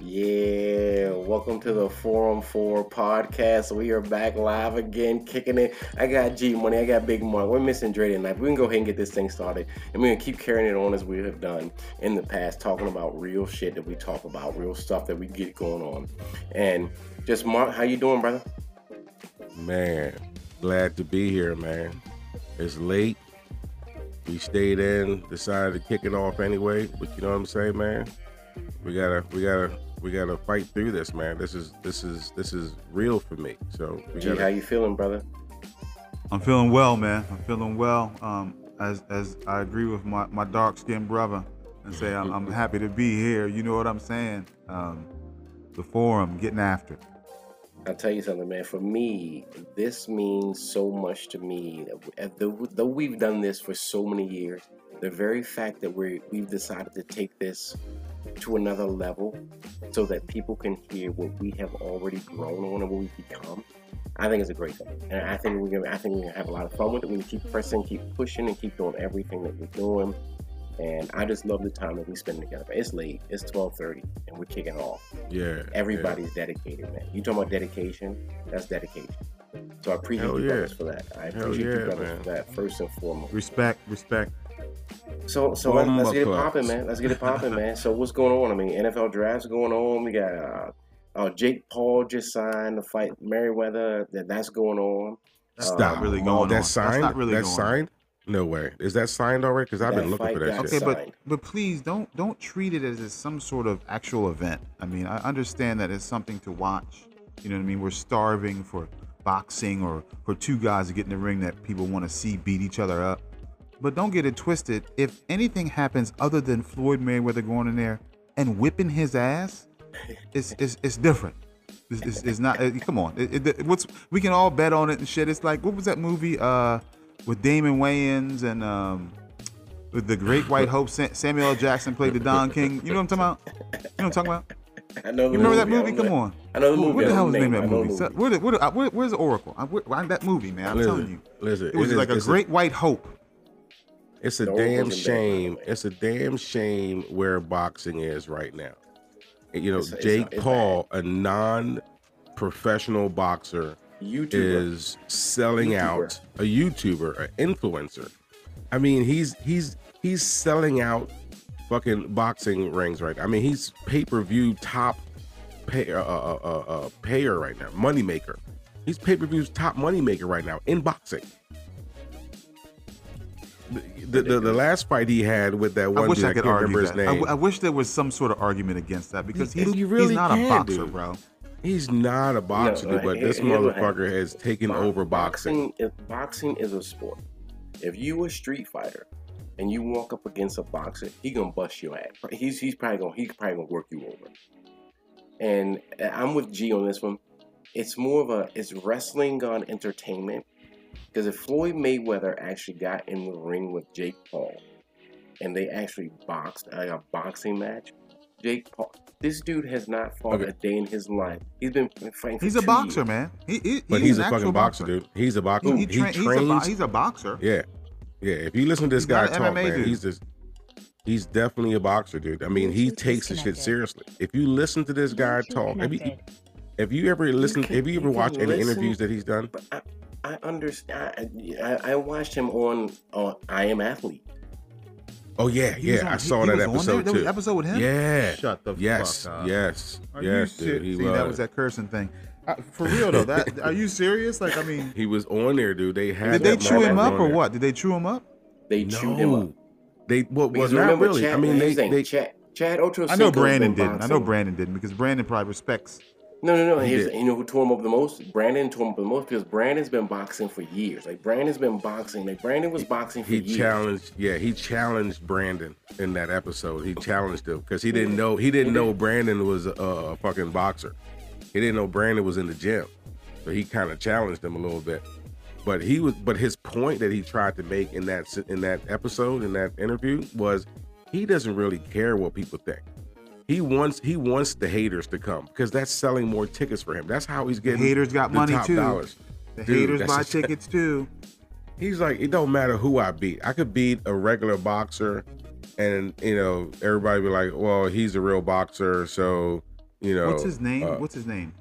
Yeah, welcome to the Forum 4 podcast. We are back live again, kicking it. I got G Money, I got Big Mark. We're missing Dre tonight. We can go ahead and get this thing started. And we're going to keep carrying it on as we have done in the past, talking about real shit that we talk about, real stuff that we get going on. And just Mark, how you doing, brother? Man, glad to be here, man. It's late. We stayed in, decided to kick it off anyway. But you know what I'm saying, man? We gotta, we gotta, we gotta fight through this, man. This is, this is, this is real for me. So we G, gotta. how you feeling, brother? I'm feeling well, man. I'm feeling well. Um, as as I agree with my, my dark skinned brother and say I'm, I'm happy to be here. You know what I'm saying? Um, the forum, getting after. it. I'll tell you something, man. For me, this means so much to me. Uh, Though, we've done this for so many years, the very fact that we we've decided to take this to another level, so that people can hear what we have already grown on and what we've become, I think it's a great thing. And I think we're gonna, I think we're gonna have a lot of fun with it. We keep pressing, keep pushing, and keep doing everything that we're doing. And I just love the time that we spend together. It's late. It's twelve thirty, and we're kicking off. yeah. Everybody's dedicated, man. You talking about dedication? That's dedication. So I appreciate Hell you yeah. brothers for that. I appreciate yeah, you brothers man. for that first and foremost. Respect, respect. So so let, Bomba us get it popping, man. Let's get it popping, man. So what's going on? I mean, NFL drafts going on. We got uh, uh Jake Paul just signed to fight Mayweather. That that's going on. Stop. really Oh, going on. That's That's signed. not really that's going signed. No way. Is that signed already? Because I've That been looking for that shit. Okay, signed. but but please don't don't treat it as, as some sort of actual event. I mean, I understand that it's something to watch. You know what I mean? We're starving for boxing or for two guys to get in the ring that people want to see beat each other up. But don't get it twisted. If anything happens other than Floyd Mayweather going in there and whipping his ass, it's it's, it's different. It's, it's, it's not. It, come on. It, it- what's we can all bet on it and shit. It's like what was that movie uh with Damon Wayans and um with the Great White Hope Samuel L. Jackson played the Don King. You know what I'm talking about? You know what I'm talking about? I know. You remember that movie? Come know- on. I know the movie. What the hell don't was the name of that the movie? So, where, the- where, the- uh, where, where's the Oracle? I, where, why that movie, man? I'm Listen, telling you. listen, It was it is- like a it's a- Great White Hope. It's a The damn Oracle's in bed, by the shame. way. It's a damn shame where boxing is right now. You know, It's- it's- Jake it's Paul, a non-professional boxer, YouTuber. is selling YouTuber. out a YouTuber, an influencer. I mean, he's he's he's selling out fucking boxing rings right now. I mean, he's pay-per-view top pay, uh, uh, uh, uh, payer right now, moneymaker. He's pay-per-view's top money maker right now in boxing. The, the, the last fight he had with that one I wish dude, I I, could can't argue remember that. his name. w- I wish there was some sort of argument against that because you really he's not a boxer, dude. bro. He's not a boxer, No, dude, but this motherfucker has taken over boxing. Boxing is, boxing is a sport. If you a street fighter and you walk up against a boxer, he gonna bust your ass. He's he's probably gonna he's probably gonna work you over. And uh, I'm with G on this one. It's more of a it's wrestling on entertainment. Because if Floyd Mayweather actually got in the ring with Jake Paul and they actually boxed like a boxing match, Jake Paul, this dude has not fought Okay. a day in his life. He's been fighting. For He's a two boxer, years. man. He, he, But he's, an a fucking boxer, dude. He's a boxer. He, He, he tra- he's, a, bo- he's a boxer. yeah, yeah. If you listen to this He's guy talk, man, dude. he's just he's definitely a boxer, dude. I mean, he Bluetooth takes the shit seriously. If you listen to this guy talk, have you connected. have you ever listened? can- have you ever you watched any listen- interviews that he's done? But I, I understand. I, I, I watched him on on I Am Athlete. Oh yeah, He yeah. on- I saw he that was on there? episode There was too. episode with him? Yeah. Shut the yes, fuck up. yes, Are yes, you dude. He See, was. that was that cursing thing. Uh, for real though, that are you serious? Like, I mean, He was on there, dude. They had. did they chew him up or there. what? Did they chew him up? They chewed him up. They well, well not really. Chad, I mean, they, here's the thing, they Chad, Chad Ochocinco's I know Brandon didn't. I know. Brandon didn't because Brandon probably respects. No, no, no. He Here's, you know who tore him up the most? Brandon tore him up the most because Brandon's been boxing for years. Like Brandon's been boxing. Like Brandon was boxing for years. he years. challenged. Yeah, he challenged Brandon in that episode. He challenged him because he didn't know he didn't know Brandon was a, a fucking boxer. He didn't know Brandon was in the gym, so he kind of challenged him a little bit. But he was, but his point that he tried to make in that in that episode in that interview was he doesn't really care what people think. He wants he wants the haters to come because that's selling more tickets for him. That's how he's The getting haters got the money top too. dollars. The Dude, haters buy just- tickets too. He's like, it don't matter who I beat. I could beat a regular boxer, and you know, everybody be like, well, he's a real boxer, so you know. What's his name? uh, what's his name?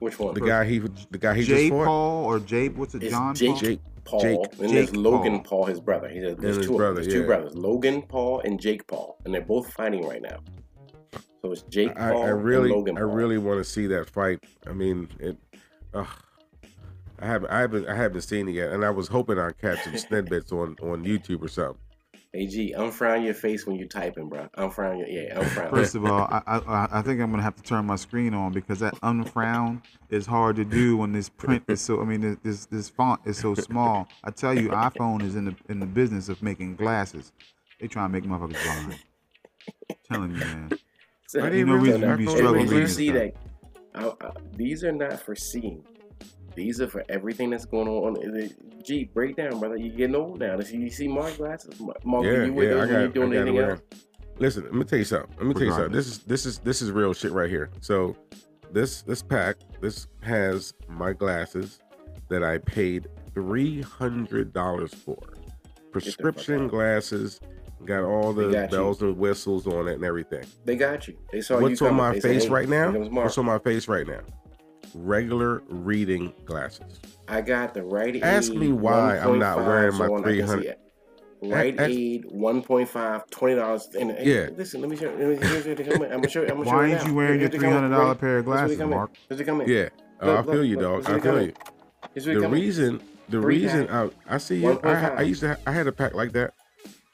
Which one? the guy he the guy he Jay just fought? Paul or Jay? What's it? It's John Jake Paul? Jake Paul, Jake- and there's Jake Logan Paul. Paul. his brother. He's a, there's his two, brother, there's two brothers, Logan Paul and Jake Paul, and they're both fighting right now. So it's Jake I, Paul I really, and Logan I really want to see that fight. I mean, it. Uh, I haven't, I haven't, I haven't seen it yet, and I was hoping I'd catch some snippets on on YouTube or something. Hey G, unfrown your face when you're typing, bro. Unfrown your yeah, unfrown. First of all, I, I I think I'm gonna have to turn my screen on because that unfrown is hard to do when this print is so. I mean, this this font is so small. I tell you, iPhone is in the in the business of making glasses. They try and make motherfuckers blind. telling you, man. So, I didn't You know, we- we be struggling you see that? I, I, uh, these are not for seeing. These are for everything that's going on. The- G, break down, brother. You're getting old now. You see Mark glasses? Mark, Yeah, you with yeah, I those when got, doing I got anything else? Listen, let me tell you something. Let me tell you something. This is this is this is real shit right here. So, this this pack this has my glasses that I paid three hundred dollars for. Prescription glasses, got all the They got you. bells and whistles on it and everything. They got you. They saw What's you on my They said, face "Hey, right now? here comes Mark." What's on my face right now? Regular reading glasses. I got the Rite Aid. Ask me why I'm not wearing my on. I can 300. Right Ask- aid 1.5 twenty dollars. And hey, Yeah. listen, let me show. Let me, here's what they come in. I'm gonna show. I'm gonna show Why you ain't now. you wearing your Here's what they three come in. hundred dollar pair of Here's what they glasses, come. Mark? Here's what they come in. Yeah. Oh, Look, I feel look, you, look, dog. I is feel you. Here's what they the reason the Three reason pack. I, I see you I, I used to I had a pack like that.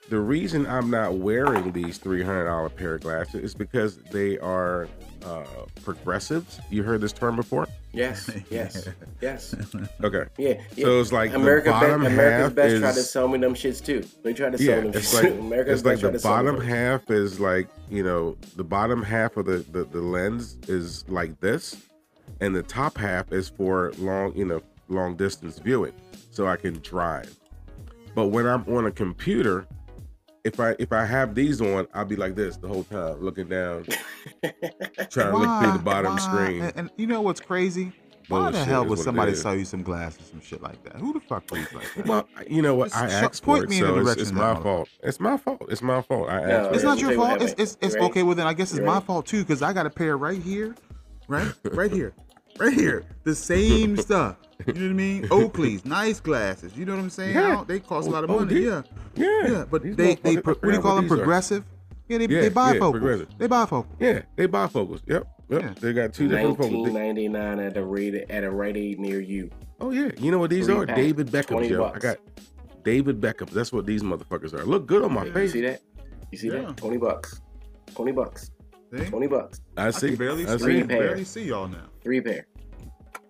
The reason I'm not wearing these three hundred dollar pair of glasses is because they are uh, progressives. You heard this term before? Yes, yes, yes. Okay. Yeah, yeah. So it's like the America bottom Best, America's half Best tried to sell me them shits too. They tried to sell Yeah, them it's shits like too. America's it's like Best tried the to bottom first. half is like you know the bottom half of the, the the lens is like this, and the top half is for long you know long distance viewing, so I can drive. But when I'm on a computer, if I if I have these on, I'll be like this the whole time, looking down, trying to look through the bottom why- screen. And, and you know what's crazy? Why the hell is would somebody is. sell you some glasses, some shit like that? Who the fuck reads like that? Well, you know what? Just I sh- asked for point it, me in the so it's, direction it's my motherfucker. fault. It's my fault. It's my fault. I asked No, It's not your fault. It's it's, it's right. okay. Well, then I guess it's You're my fault too because I got a pair right here, right, right here, right here. The same stuff. You know what I mean? Oakley's, nice glasses. You know what I'm saying? Yeah. They cost a lot of oh, oh, money. these- Yeah, Yeah, yeah. But These they they pro- what do you call them? these are. Progressive. Yeah, they Yeah, they yeah, bifocal. progressive. They bifocal. Yeah, they bifocals. Yep, yep. Yeah. They got two different focals. Nineteen They- ninety nine at a rate at a Rite Aid near you. Oh yeah, you know what these Three are? pack, David Beckham. 20 Yo, I got David Beckham. That's what these motherfuckers are. Look good on my You face. You see that? You see Yeah. that? Twenty bucks. Twenty bucks. See? Twenty bucks. I I see. can barely I see. Three. I pair. barely see y'all now. Three pair.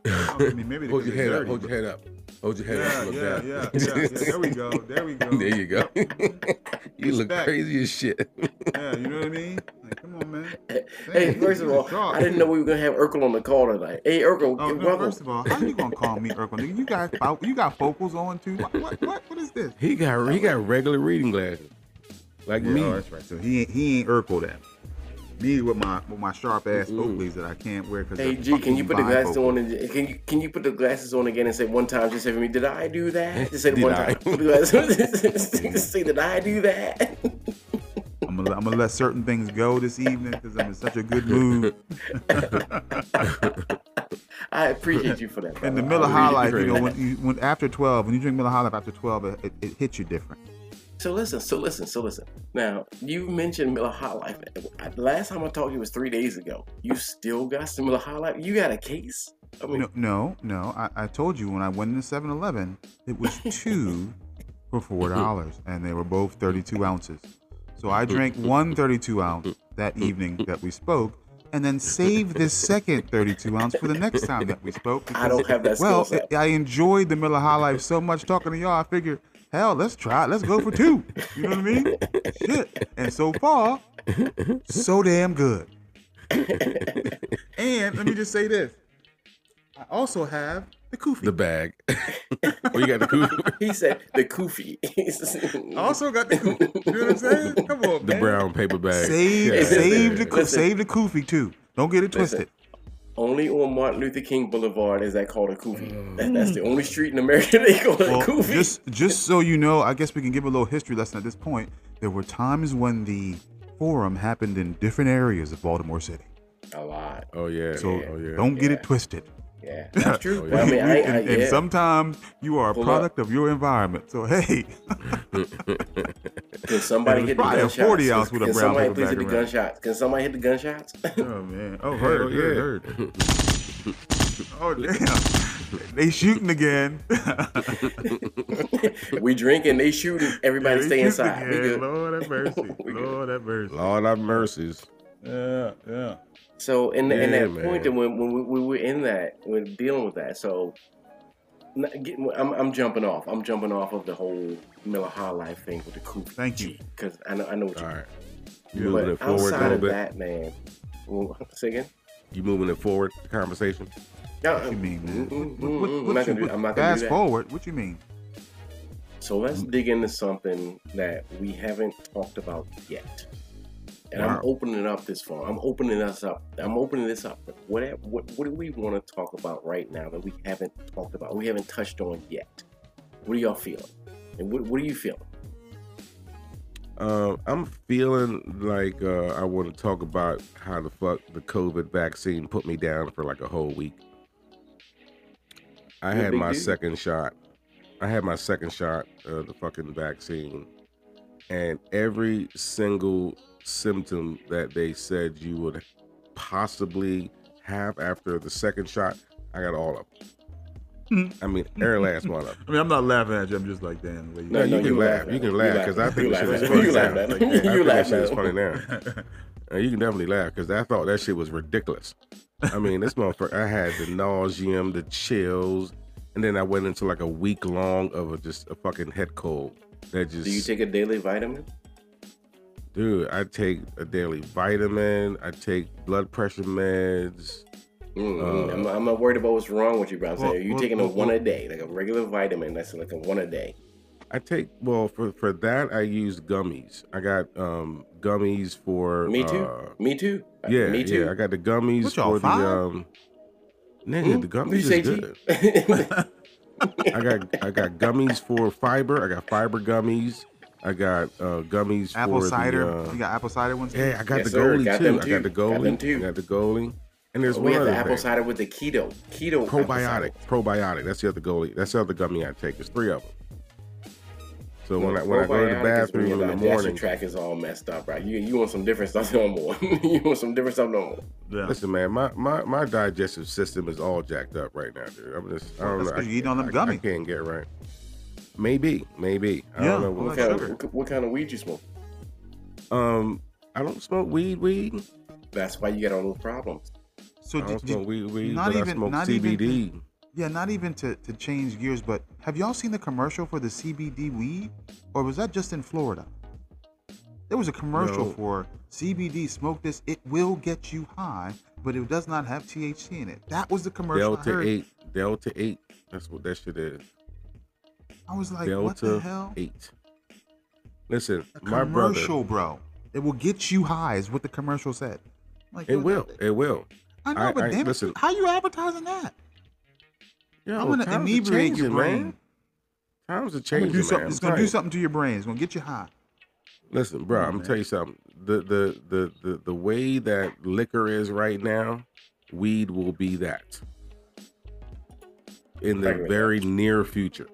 I mean, maybe Hold your head it's up. dirty, Hold your head up. Hold your head Yeah, up. Look yeah, down. yeah, yeah, yeah. There we go. There we go. there you go. you look crazy as shit. Yeah, you know what I mean? Like, come on, man. Hey, Damn, first of all, drop. I didn't know we were gonna have Urkel on the call tonight. Hey, Urkel, Oh, no, first of all, how you gonna call me Urkel? Nigga, you got fo- you got focals on too. What what what, what is this? He got he got regular reading glasses, like me. oh, that's right. So he ain't he ain't Urkel then. Me with my with my sharp ass Oakleys that I can't wear because Hey G, can you put the glasses on? And, can you can you put the glasses on again and say one time? Just say for me, did I do that? Just say Did one I? time. Put the glasses. Just say, did I do that? I'm gonna I'm gonna let certain things go this evening because I'm in such a good mood. I appreciate you for that. And the brother. Miller High Life, you know, when you when after 12, when you drink Miller High Life after 12, it, it, it hits you different. So listen, so listen, so listen. Now you mentioned Miller High Life. Last time I talked to you was three days ago. You still got some Miller High Life? You got a case? I mean, No, no, no. I, I told you when I went into 7-Eleven, it was two for four dollars, and they were both 32 ounces. So I drank one 32 ounce that evening that we spoke, and then saved this second 32 ounce for the next time that we spoke. I don't have that Well. I enjoyed the Miller High Life so much talking to y'all. I figured, hell, let's try it. Let's go for two. You know what I mean? Shit. And so far, so damn good. and let me just say this. I also have the Koofy. The bag. oh, you got the cool, he said the Koofy. I also got the Koofy. You know what I'm saying? Come on, the man. brown paper bag. Save, Yeah. save the Listen. save the Koofy too. Don't get it Listen. twisted. Only on Martin Luther King Boulevard is that called a kufi. Mm. That, that's the only street in America they call Well, a kufi. just just so you know, I guess we can give a little history lesson at this point. There were times when the forum happened in different areas of Baltimore City. a lot. Oh yeah. So oh yeah. don't get Yeah. it twisted. Yeah, that's true. Oh, I mean, I, I, and, and sometimes you are a Pull up. product of your environment. So hey, Can somebody It was hit the gunshots? 40 ounce with a Can brown somebody paper please hit the gunshots? Can somebody hit the gunshots? oh man, oh Hell heard, yeah. heard, heard. oh damn, they shooting again. we drinking, they shooting. Everybody They stay shooting inside. Again. Lord have mercy. Lord have mercy. Lord have mercies. Yeah, yeah. So in, the, in that man. point, that when, when we, we were in that, we're dealing with that. So n- get- I'm, I'm jumping off. I'm jumping off of the whole Miller High Life thing with the coupe. Thank you. Because I know I know what All you. right. mean. You moving But it forward a outside little of bit. that, man. Well, say again. You moving it forward, the conversation. No, What you mean, man? mm, mm, What, mm, what, mm, what I'm not gonna do- I'm not gonna fast forward. What you mean? So let's dig into something that we haven't talked about yet. And I'm opening up this phone. I'm opening us up. I'm opening this up. What what what do we want to talk about right now that we haven't talked about? We haven't touched on yet. What are y'all feeling? And what what are you feeling? Um, I'm feeling like uh, I want to talk about how the fuck the COVID vaccine put me down for like a whole week. I had my second shot. I had my second shot of the fucking vaccine, and every single symptom that they said you would possibly have after the second shot, I got all of them. I mean, every last one of them. I mean, I'm not laughing at you. I'm just like, damn. the No, No, you no, can you laugh. laugh You can laugh because I think it. the shit is funny. You now. laugh at it. I think You that laugh shit is funny now. Uh, you can definitely laugh because I thought that shit was ridiculous. I mean, this motherfucker, I had the nauseum, the chills, and then I went into like a week long of a, just a fucking head cold. That just, Do you take a daily vitamin? Dude, I take a daily vitamin, I take blood pressure meds. Mm, Uh, I'm, I'm not worried about what's wrong with you, bro. I'm Well, saying you well, taking a well, one a day, like a regular vitamin. That's like a one a day. I take well for for that I use gummies. I got um gummies for Me too. uh, Me too. Yeah, Me too. yeah. I got the gummies What y'all, for the five? um. Nigga, Hmm? the gummies is good. T? I got I got gummies for fiber. I got fiber gummies. I got uh gummies apple for cider. the. Uh, you got apple cider ones. yeah, I got Yes, the sir. Goli Got too. them I got the Goli. them too. I got the Goli. And there's we one have the apple thing. cider with the keto. Keto. Probiotic. Probiotic. That's the other Goli. That's the other gummy I take. There's three of them. So when I when I go to the probiotic is when bathroom in the digestion morning, track is all messed up, right? You you want some different stuff no more. you want some different stuff no more. Yeah. listen, man, my, my my digestive system is all jacked up right now, dude. I'm just I don't That's know. 'cause I you eating all them can't- I, I can't get right. Maybe, maybe. I Yeah, don't know. What kind, sugar. of, what kind of weed you smoke? Um, I don't smoke weed, weed. That's why you get all those problems. So I did, don't did, smoke weed, weed, not but I even- smoke not even CBD. yeah, not even to, to change gears, but have y'all seen the commercial for the CBD weed, or was that just in Florida? There was a commercial No. for CBD. Smoke this; it will get you high, but it does not have THC in it. That was the commercial. I, Delta heard. eight, Delta eight. That's what that shit is. I was like, what the hell? eight. Listen, A my brother. commercial, bro. It will get you high, is what the commercial said. Like, It will. It will. I know, I- but I- damn listen. it, how you advertising that? Yo, I'm gonna times are inebriate your brain. man. Times are It's changing, gonna do something. man. It's gonna do something to your brain. It's gonna get you high. Listen, bro, on, I'm gonna tell you something. The, the the the the way that liquor is right now, weed will be that in I the very near future.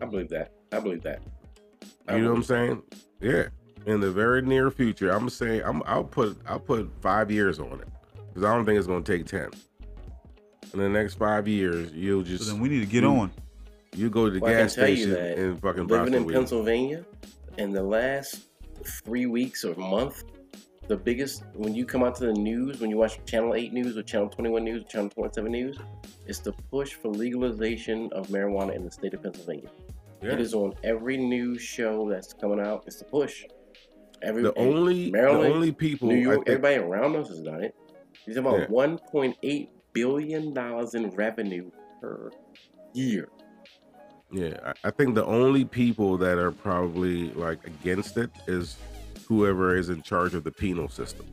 I believe that. I believe that. I You know what I'm believe saying? Yeah, in the very near future. I'm saying I'm I'll put I'll put five years on it because I don't think it's gonna take ten. In the next five years, you'll So just then we need to get you- on. you go to the Well, gas station and fucking living in weed. Pennsylvania in the last three weeks or month, the biggest when you come out to the news, when you watch Channel 8 News or Channel 21 News or Channel 27 News, is the push for legalization of marijuana in the state of Pennsylvania. Yeah. It is on every new show that's coming out. It's the push. Every The only Maryland, the only people New York, think, everybody around us has done it. He's talking about Yeah. 1.8 billion dollars in revenue per year. Yeah, I I think the only people that are probably like against it is whoever is in charge of the penal system,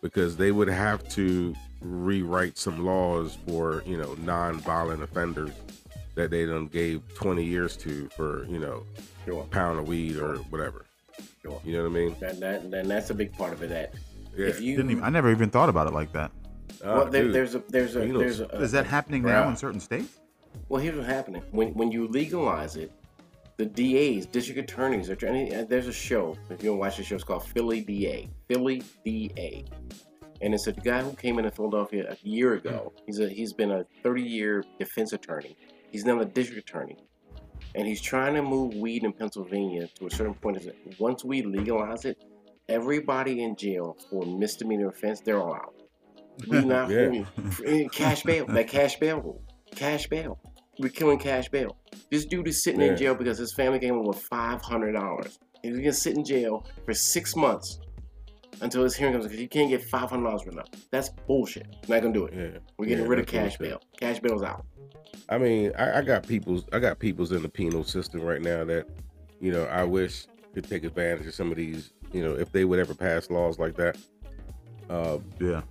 because they would have to rewrite some laws for you know non-violent offenders that they done gave 20 years to for you know Sure. a pound of weed or whatever. Sure. You know what I mean? That, that, and that's a big part of it. That Yeah. if you, Didn't even, I never even thought about it like that. Ah, well, there, there's a there's a Rhinos. there's a, Is that happening now in certain states? Well, here's what's happening. When when you legalize it, the DAs, district attorneys, are trying. uh, There's a show. If you don't watch the show, it's called Philly DA. Philly DA, and it's a guy who came into Philadelphia a year ago. He's a he's been a 30 year defense attorney. He's now a district attorney, and he's trying to move weed in Pennsylvania to a certain point. Is that once we legalize it, everybody in jail for misdemeanor offense, they're all out. We not Yeah. holding eh, cash bail. That cash bail rule. Cash bail. We're killing cash bail. This dude is sitting in jail because his family came in with five hundred dollars. He's gonna sit in jail for six months until his hearing comes because you can't get five hundred dollars for nothing. That's bullshit. Not gonna do it. yeah. We're getting Yeah, rid of cash bullshit. bail. Cash bail's out. I mean, I, I got people's I got people's in the penal system right now that, you know, I wish could take advantage of some of these, you know, if they would ever pass laws like that. Uh, Yeah.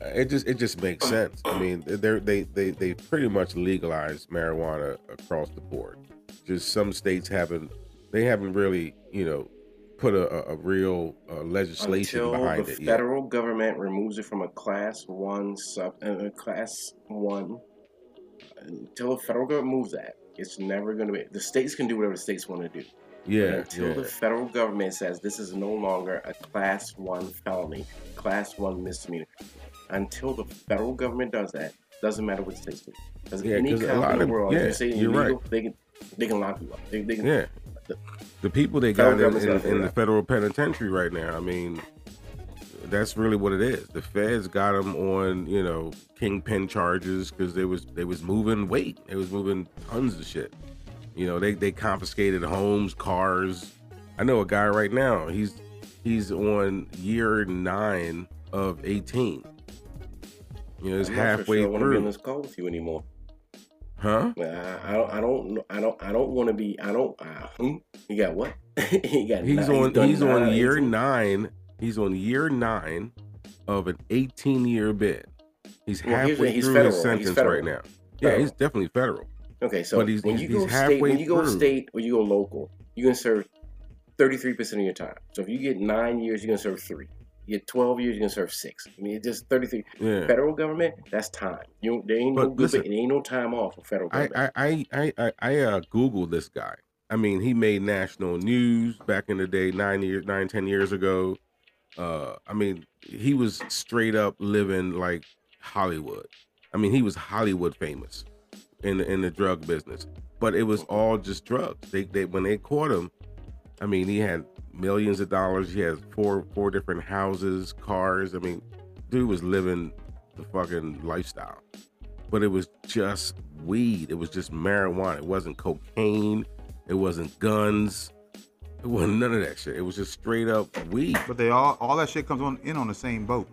it just it just makes sense. I mean, they're they they they pretty much legalized marijuana across the board. Just some states haven't they haven't really, you know, put a, a, real uh, legislation Until behind the it federal government removes it from a class one sub uh, class one. Until the federal government moves that, it's never going to be. The states can do whatever the states want to do. But Yeah, until yeah. the federal government says this is no longer a class one felony, class one misdemeanor, until the federal government does that, doesn't matter what states do. Because Yeah, any 'cause a cop lot in the world, yeah, you say you're illegal, right. they can they can lock you up. They, they can, Yeah. The people they got in, in, in the federal penitentiary right now, I mean, that's really what it is. The feds got them on, you know, kingpin charges because they was they was moving weight. They was moving tons of shit. You know, they they confiscated homes, cars. I know a guy right now. He's he's on year nine of eighteen. You know, it's I'm not for halfway sure I want to be on through. this call with you anymore. Huh? I, I don't. I don't. I don't. I don't want to be. I don't. Uh, hmm? You got what? he got. He's nine- on he's nine on year 18? nine. He's on year nine of an 18 year bid. He's Well, halfway he's through federal, his sentence right now. Yeah, he's definitely federal. Okay, so But he's- when he's- you go he's state, when you go through. state, or you go local, you're gonna serve 33 percent of your time. So if you get nine years, you're gonna serve three. You get 12 years, you're gonna serve six. I mean, it's just 33. Yeah. Federal government, that's time. You there ain't no But good. listen, it ain't no time off for federal I government. I I I, I uh, googled this guy. I mean, he made national news back in the day, nine years, nine ten years ago. Uh, I mean, he was straight up living like Hollywood. I mean, he was Hollywood famous in the, in the drug business, but it was all just drugs. They they when they caught him, I mean, he had millions of dollars. He has four four different houses, cars. I mean, dude was living the fucking lifestyle but it was just weed. It was just marijuana. It wasn't cocaine. It wasn't guns. It wasn't none of that shit. It was just straight up weed. But they all all that shit comes on in on the same boat.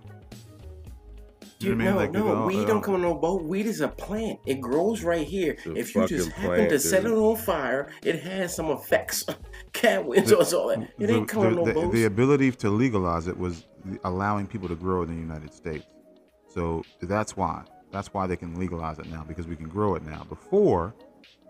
You know what I mean? no, Like, they no, all- weed don't all- come on no boat. Weed is a plant. It grows right here. It's If you just happen plant, to set it on fire, it has some effects. Cat winds or all that. It the, ain't coming the- no the- the ability to legalize it was allowing people to grow in the United States. So that's why. That's why they can legalize it now because we can grow it now. Before,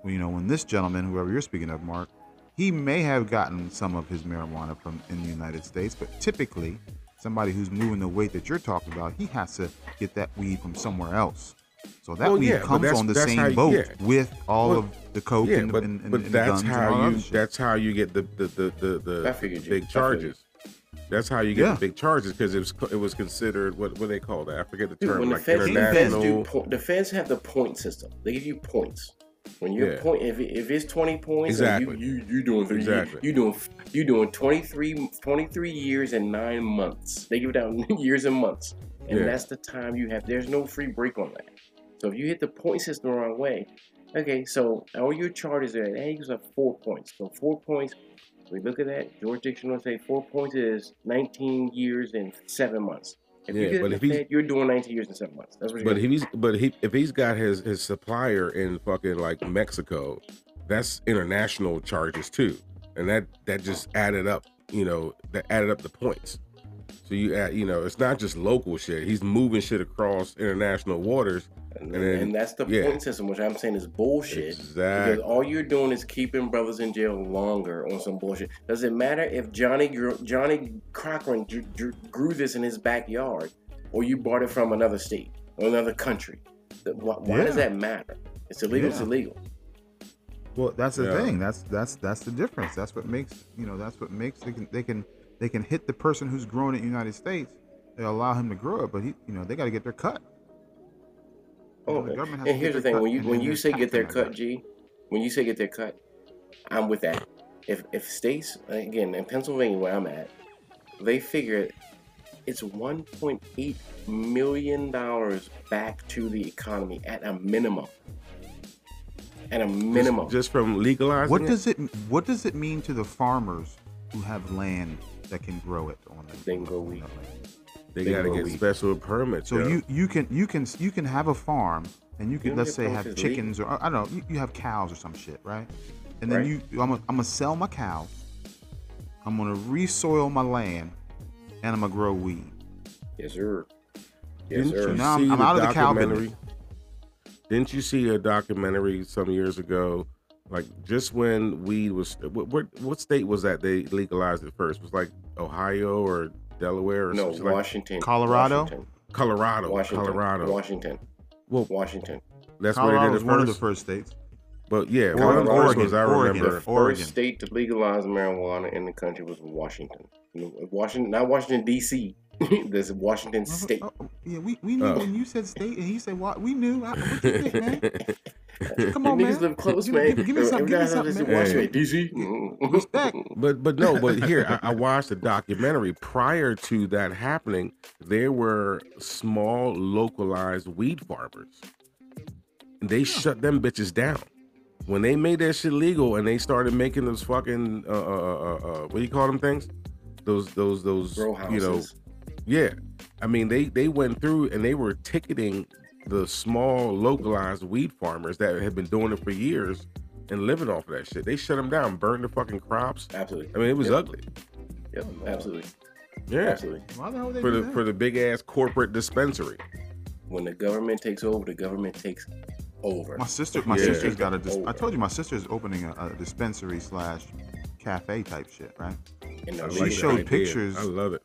you know, when this gentleman, whoever you're speaking of, Mark, he may have gotten some of his marijuana from in the United States, but typically, somebody who's moving the weight that you're talking about, he has to get that weed from somewhere else. So that Well, weed yeah, comes on the same how you- boat yeah. with all Well, of the coke Yeah, and, but, and, and, but and that's guns how that you that's how you get the the the the, the figured you. Big charges. That's how you get Yeah. the big charges because it was it was considered what what do they call that? I forget the Dude, term when the like feds, the feds international. do po- the feds have the point system. They give you points. When you're Yeah. point, if, it- if it's 20 points, Exactly. you, you you doing Exactly. you, you doing you doing 23, 23 years and nine months. They give it out years and months, and Yeah. that's the time you have. There's no free break on that. So if you hit the point system the wrong way, okay. So all your charges are hey, you have four points. So four points. We look at that. George Dictionary say four points is 19 years and seven months. If Yeah, you but if he's- you're doing 19 years and seven months. That's what you're But if he's but he if he's got his his supplier in fucking like Mexico, that's international charges too, and that that just added up. You know, that added up the points. So you add, you know, it's not just local shit. He's moving shit across international waters. And, And then- and that's the yeah. point system, which I'm saying is bullshit. Exactly. Because all you're doing is keeping brothers in jail longer on some bullshit. Does it matter if Johnny grew, Johnny Cochran drew, drew, grew this in his backyard, or you bought it from another state or another country? The- Why, why does that matter? It's illegal. It's illegal. Well, that's the Yeah. thing. That's that's that's the difference. That's what makes you know. That's what makes they can they can they can hit the person who's growing it in the United States. They allow him to grow it, but he you know they got to get their cut. You know, Oh, the government has and to here's the thing: when you when you say get their cut, that. G, when you say get their cut, I'm with that. If if states again in Pennsylvania where I'm at, they figure it's 1.8 million dollars back to the economy at a minimum. At a minimum. Just, just from legalizing What it? does it What does it mean to the farmers who have land that can grow it on the They can on wheat. that they they got to get wheat. special permits. So yo. you you can you can you can have a farm and you can can let's say have permits, it's legal. chickens or I don't know you, you have cows or some shit right, and then Right. you I'm gonna, I'm gonna sell my cow, I'm gonna resoil my land, and I'm gonna grow weed. yes, sir. Yes, Didn't sir. Now I'm- I'm out of the cow documentary? Didn't you see a documentary some years ago? Like just when weed was, what, what, what state was that they legalized it first? Was like Ohio or Delaware or No, something like Washington. Colorado? Washington. Colorado. Washington. Colorado. Washington. Well, Washington. that's where Colorado they was did it one of the first. first states. But yeah, Oregon, one of the first Oregon, ones I Oregon. remember. The Oregon. first state to legalize marijuana in the country was Washington. Washington, not Washington D.C. This Washington State. Oh, oh, yeah, we, we knew Oh. when you said state and he said what we knew. I, what you think, man? Come on, Niggas man. live close, Give- man. give- give me some- Every give me time something, man. Washington, Hey. D.C. Respect. But but no, but here I, I watched a documentary. Prior to that happening, there were small localized weed farmers. And they shut them bitches down when they made that shit legal, and they started making those fucking uh, uh, uh, uh, what do you call them things? Those those those Grow you know houses. Yeah. I mean they they went through and they were ticketing the small localized weed farmers that had been doing it for years and living off of that shit. They shut them down, burned the fucking crops. Absolutely. I mean, it was Yep. ugly. Yep, absolutely. Yeah, Absolutely. Why the hell would they for do the that? for the big ass corporate dispensary. When the government takes over, the government takes over. My sister, my Yeah. sister's got a. Dis- I told you my sister's opening a, a dispensary slash cafe type shit, right? In the I She like legal- that showed idea. pictures. I love it.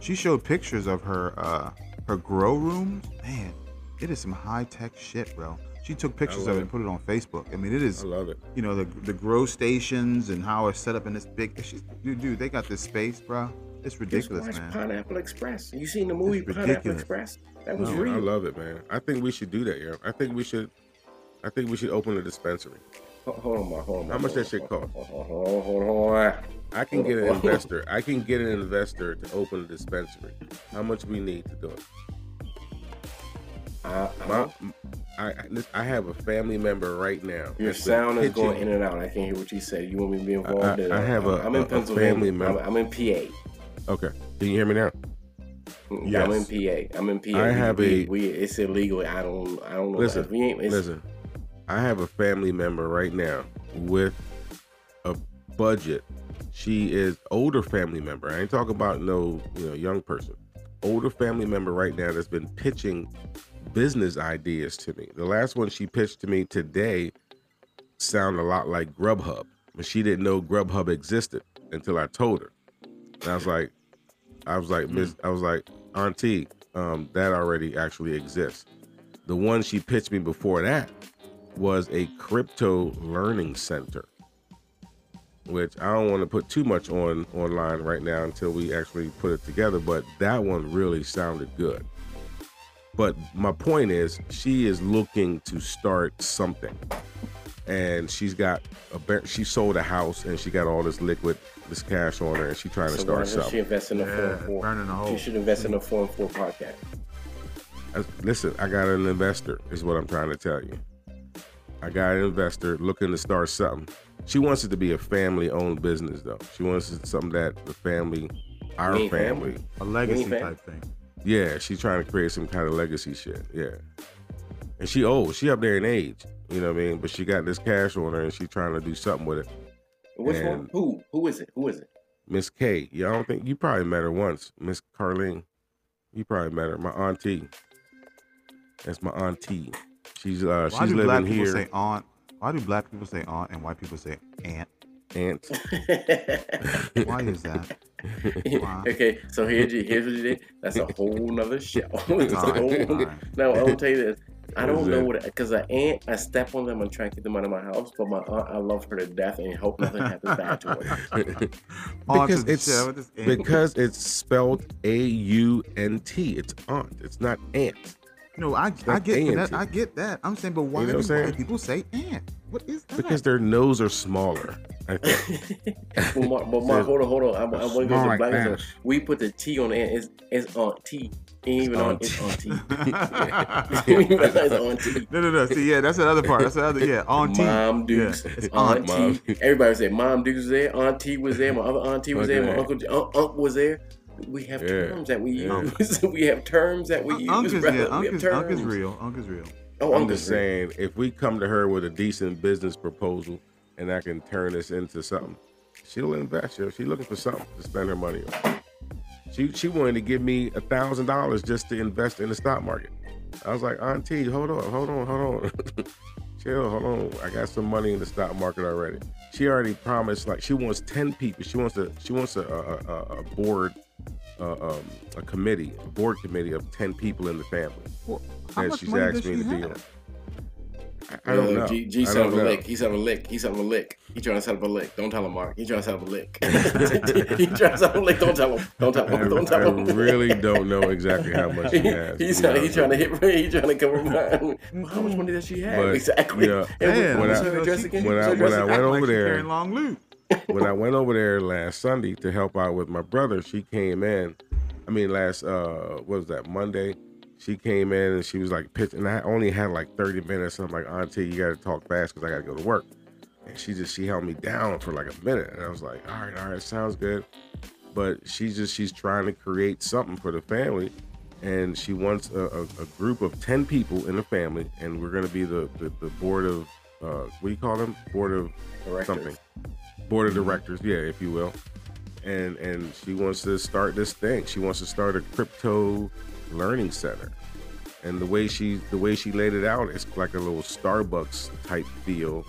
She showed pictures of her uh her grow rooms. Man, it is some high tech shit, bro. She took pictures of it it. and put it on Facebook. I mean, it is I love it. you know the the grow stations and how it's set up in this big. She's, dude, dude, they got this space, bro. It's ridiculous, man. Pineapple Express. You seen the movie Pineapple. Express? That was No, real. I love it, man. I think we should do that, yeah. I think we should. I think we should open a dispensary. Ho- Hold on, Mark. Hold on. How Mark, much hold that shit on, cost? Hold on, hold on, hold on, hold on. I can get an investor. I can get an investor to open a dispensary. How much we need to do it? I, My, I, I, I, I have a family member right now. your sound is going in and out. I can't hear what you said. You want me to be involved? I- I it? have a- I'm in a- family I'm, member. I'm in PA. Okay, can you hear me now? Mm, yeah, I'm in PA. I'm in PA. I We- have we, a- we, It's illegal. I don't. I don't know. Listen, we ain't, Listen, I have a family member right now with a budget. She is older family member. I ain't talking about no you know young person. Older family member right now that's been pitching business ideas to me. The last one she pitched to me today sound a lot like Grubhub, but she didn't know Grubhub existed until I told her. And I was like, I was like, Miss, I was like, Auntie, um, that already actually exists. The one she pitched me before that was a crypto learning center, which I don't want to put too much on online right now until we actually put it together. But that one really sounded good. But my point is, she is looking to start something, and she's got a bar- she sold a house and she got all this liquid, this cash on her, and she's trying to so why start doesn't she something. invest in a Yeah, four four? burning a hole. She should invest in a four and four podcast. I- Listen, I got an investor, is what I'm trying to tell you. I got an investor looking to start something. She wants it to be a family owned business, though. She wants it something that the family, our family, family. A legacy fan? type thing. yeah, she's trying to create some kind of legacy shit. Yeah. And she old, she up there in age, you know what I mean? But she got this cash on her and she's trying to do something with it. Which one? Who? Who is it? Who is it? Miss K. Yeah, I don't think you probably met her once. Miss Carlene. You probably met her. My auntie. That's my auntie. She's uh Why she's do black living people here. say aunt? Why do black people say aunt and white people say aunt? Aunt. Why is that? Wow. okay, so here's here's what you did. That's a whole nother show. It's a whole- alright. No, I will tell you this. I don't know it? what because an aunt. I step on them and try to get them out of my house, but my aunt, I love her to death and hope nothing happens bad to her. Because it's show, this aunt. because it's spelled A U N T. It's aunt. It's not aunt. No, I, I get that. I get that. I'm saying, but why You know do white people say aunt? What is that? Because their nose are smaller. I well, Mark, but Mark, hold on, hold on. I, I want to go to like black. that. We put the T on the end. It's, it's aunt T. Ain't even on. It's auntie. it's auntie. no, no, no. See, yeah, that's the other part. That's the other. Yeah, auntie. Mom Dukes, Yeah, it's auntie. Mom. Everybody said Mom Dukes was there, Auntie was there, my other auntie was there, my Okay. uncle uh, Unc Unc was there. We have Yeah. terms that we Yeah. use. we have terms that we Un- use. Unc is, yeah, we Unc have is, Unc is terms. real. Unc is real. Oh, I'm Unc just is real. saying, if we come to her with a decent business proposal and I can turn this into something, she'll invest. Yo. She's looking for something to spend her money on. She she wanted to give me a thousand dollars just to invest in the stock market. I was like, Auntie, hold on, hold on, hold on. Chill, hold on. I got some money in the stock market already. She already promised, like, she wants ten people. She wants a she wants a a, a, a board, uh, um, a committee, a board committee of ten people in the family. Well, how that much she's money asked me she to be on. I, I don't know. G, G I set up don't a know. lick. He set up a lick. He set up a lick. He trying to set up a lick. Don't tell him, Mark. He trying to set up a lick. he trying to set up a lick. Don't tell him. Don't tell I, him. Don't I tell him. I really don't know exactly how much she has. He's trying, he's trying to with hit. He's trying to cover mine. Well, how much money does she have? But, exactly. yeah. And Damn, when what's I- her address she- again? when I- when I went over there- long loot. When I went over there last Sunday to help out with my brother, she came in. I mean, last uh, what was that Monday? She came in and she was like pitching. And I only had like 30 minutes. I'm like, Auntie, you got to talk fast because I got to go to work. And she just she held me down for like a minute, and I was like, all right, all right, sounds good. But she's just she's trying to create something for the family, and she wants a, a, a group of 10 people in the family, and we're gonna be the the, the board of uh, what do you call them? Board of Directors. something. Board of directors, yeah, if you will. And and she wants to start this thing. She wants to start a crypto learning center. And the way she the way she laid it out, it's like a little Starbucks type feel,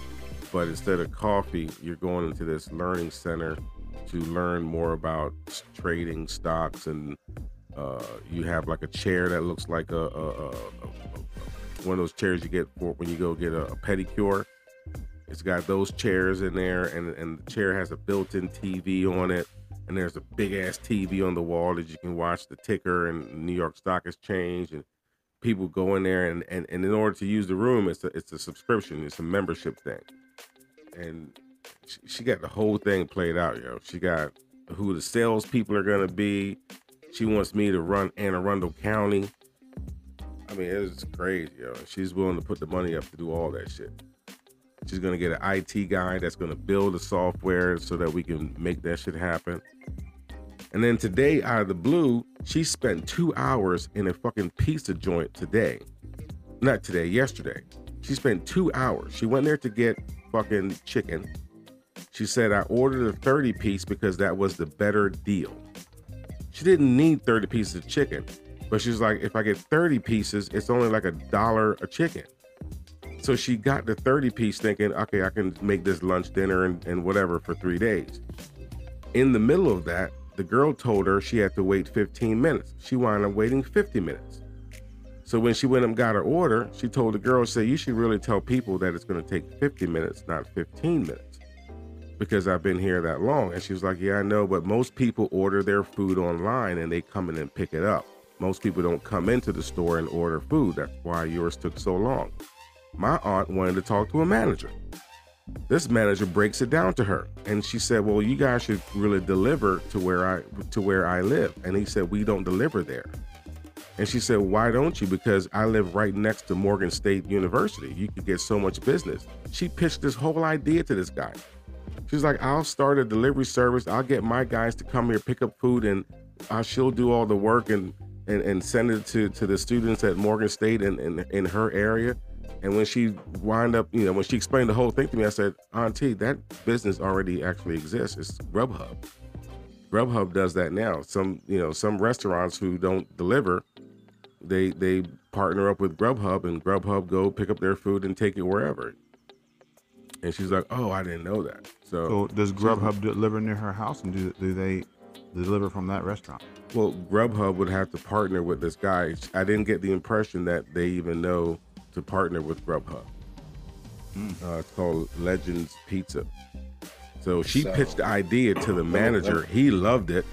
but instead of coffee, you're going into this learning center to learn more about trading stocks and uh, you have like a chair that looks like a, a, a, a, one of those chairs you get for when you go get a pedicure. It's got those chairs in there, and and the chair has a built-in TV on it, and there's a big ass TV on the wall that you can watch the ticker and New York Stock Exchange, and people go in there, and and, and in order to use the room, it's a it's a subscription, it's a membership thing, and she, she got the whole thing played out, yo. She got who the salespeople are gonna be. She wants me to run Anne Arundel County. I mean, it's crazy, yo. She's willing to put the money up to do all that shit. She's gonna get an IT guy that's gonna build the software so that we can make that shit happen. And then today, out of the blue, she spent two hours in a fucking pizza joint today. Not today, yesterday. She spent two hours. She went there to get fucking chicken. She said, I ordered a 30 piece because that was the better deal. She didn't need 30 pieces of chicken, but she's like, if I get 30 pieces, it's only like a dollar a chicken. So she got the 30 piece thinking, okay, I can make this lunch, dinner, and, and whatever for three days. In the middle of that, the girl told her she had to wait 15 minutes. She wound up waiting 50 minutes. So when she went and got her order, she told the girl, say, you should really tell people that it's going to take 50 minutes, not 15 minutes. Because I've been here that long. And she was like, Yeah, I know, but most people order their food online and they come in and pick it up. Most people don't come into the store and order food. That's why yours took so long. My aunt wanted to talk to a manager. This manager breaks it down to her, and she said, "Well, you guys should really deliver to where I to where I live." And he said, "We don't deliver there." And she said, "Why don't you?" Because I live right next to Morgan State University. You could get so much business. She pitched this whole idea to this guy. She's like, "I'll start a delivery service. I'll get my guys to come here, pick up food, and uh, she'll do all the work and and, and send it to to the students at Morgan State and in, in her area." And when she wind up, you know, when she explained the whole thing to me, I said, Auntie, that business already actually exists. It's Grubhub. Grubhub does that now. Some you know some restaurants who don't deliver, they they partner up with Grubhub and Grubhub go pick up their food and take it wherever. And she's like, "Oh, I didn't know that." So, So does Grubhub deliver near her house, and do do they deliver from that restaurant? well, Grubhub would have to partner with this guy. I didn't get the impression that they even know to partner with Grubhub. Uh, it's called Legends Pizza. So she So- pitched the idea to the manager. He loved it,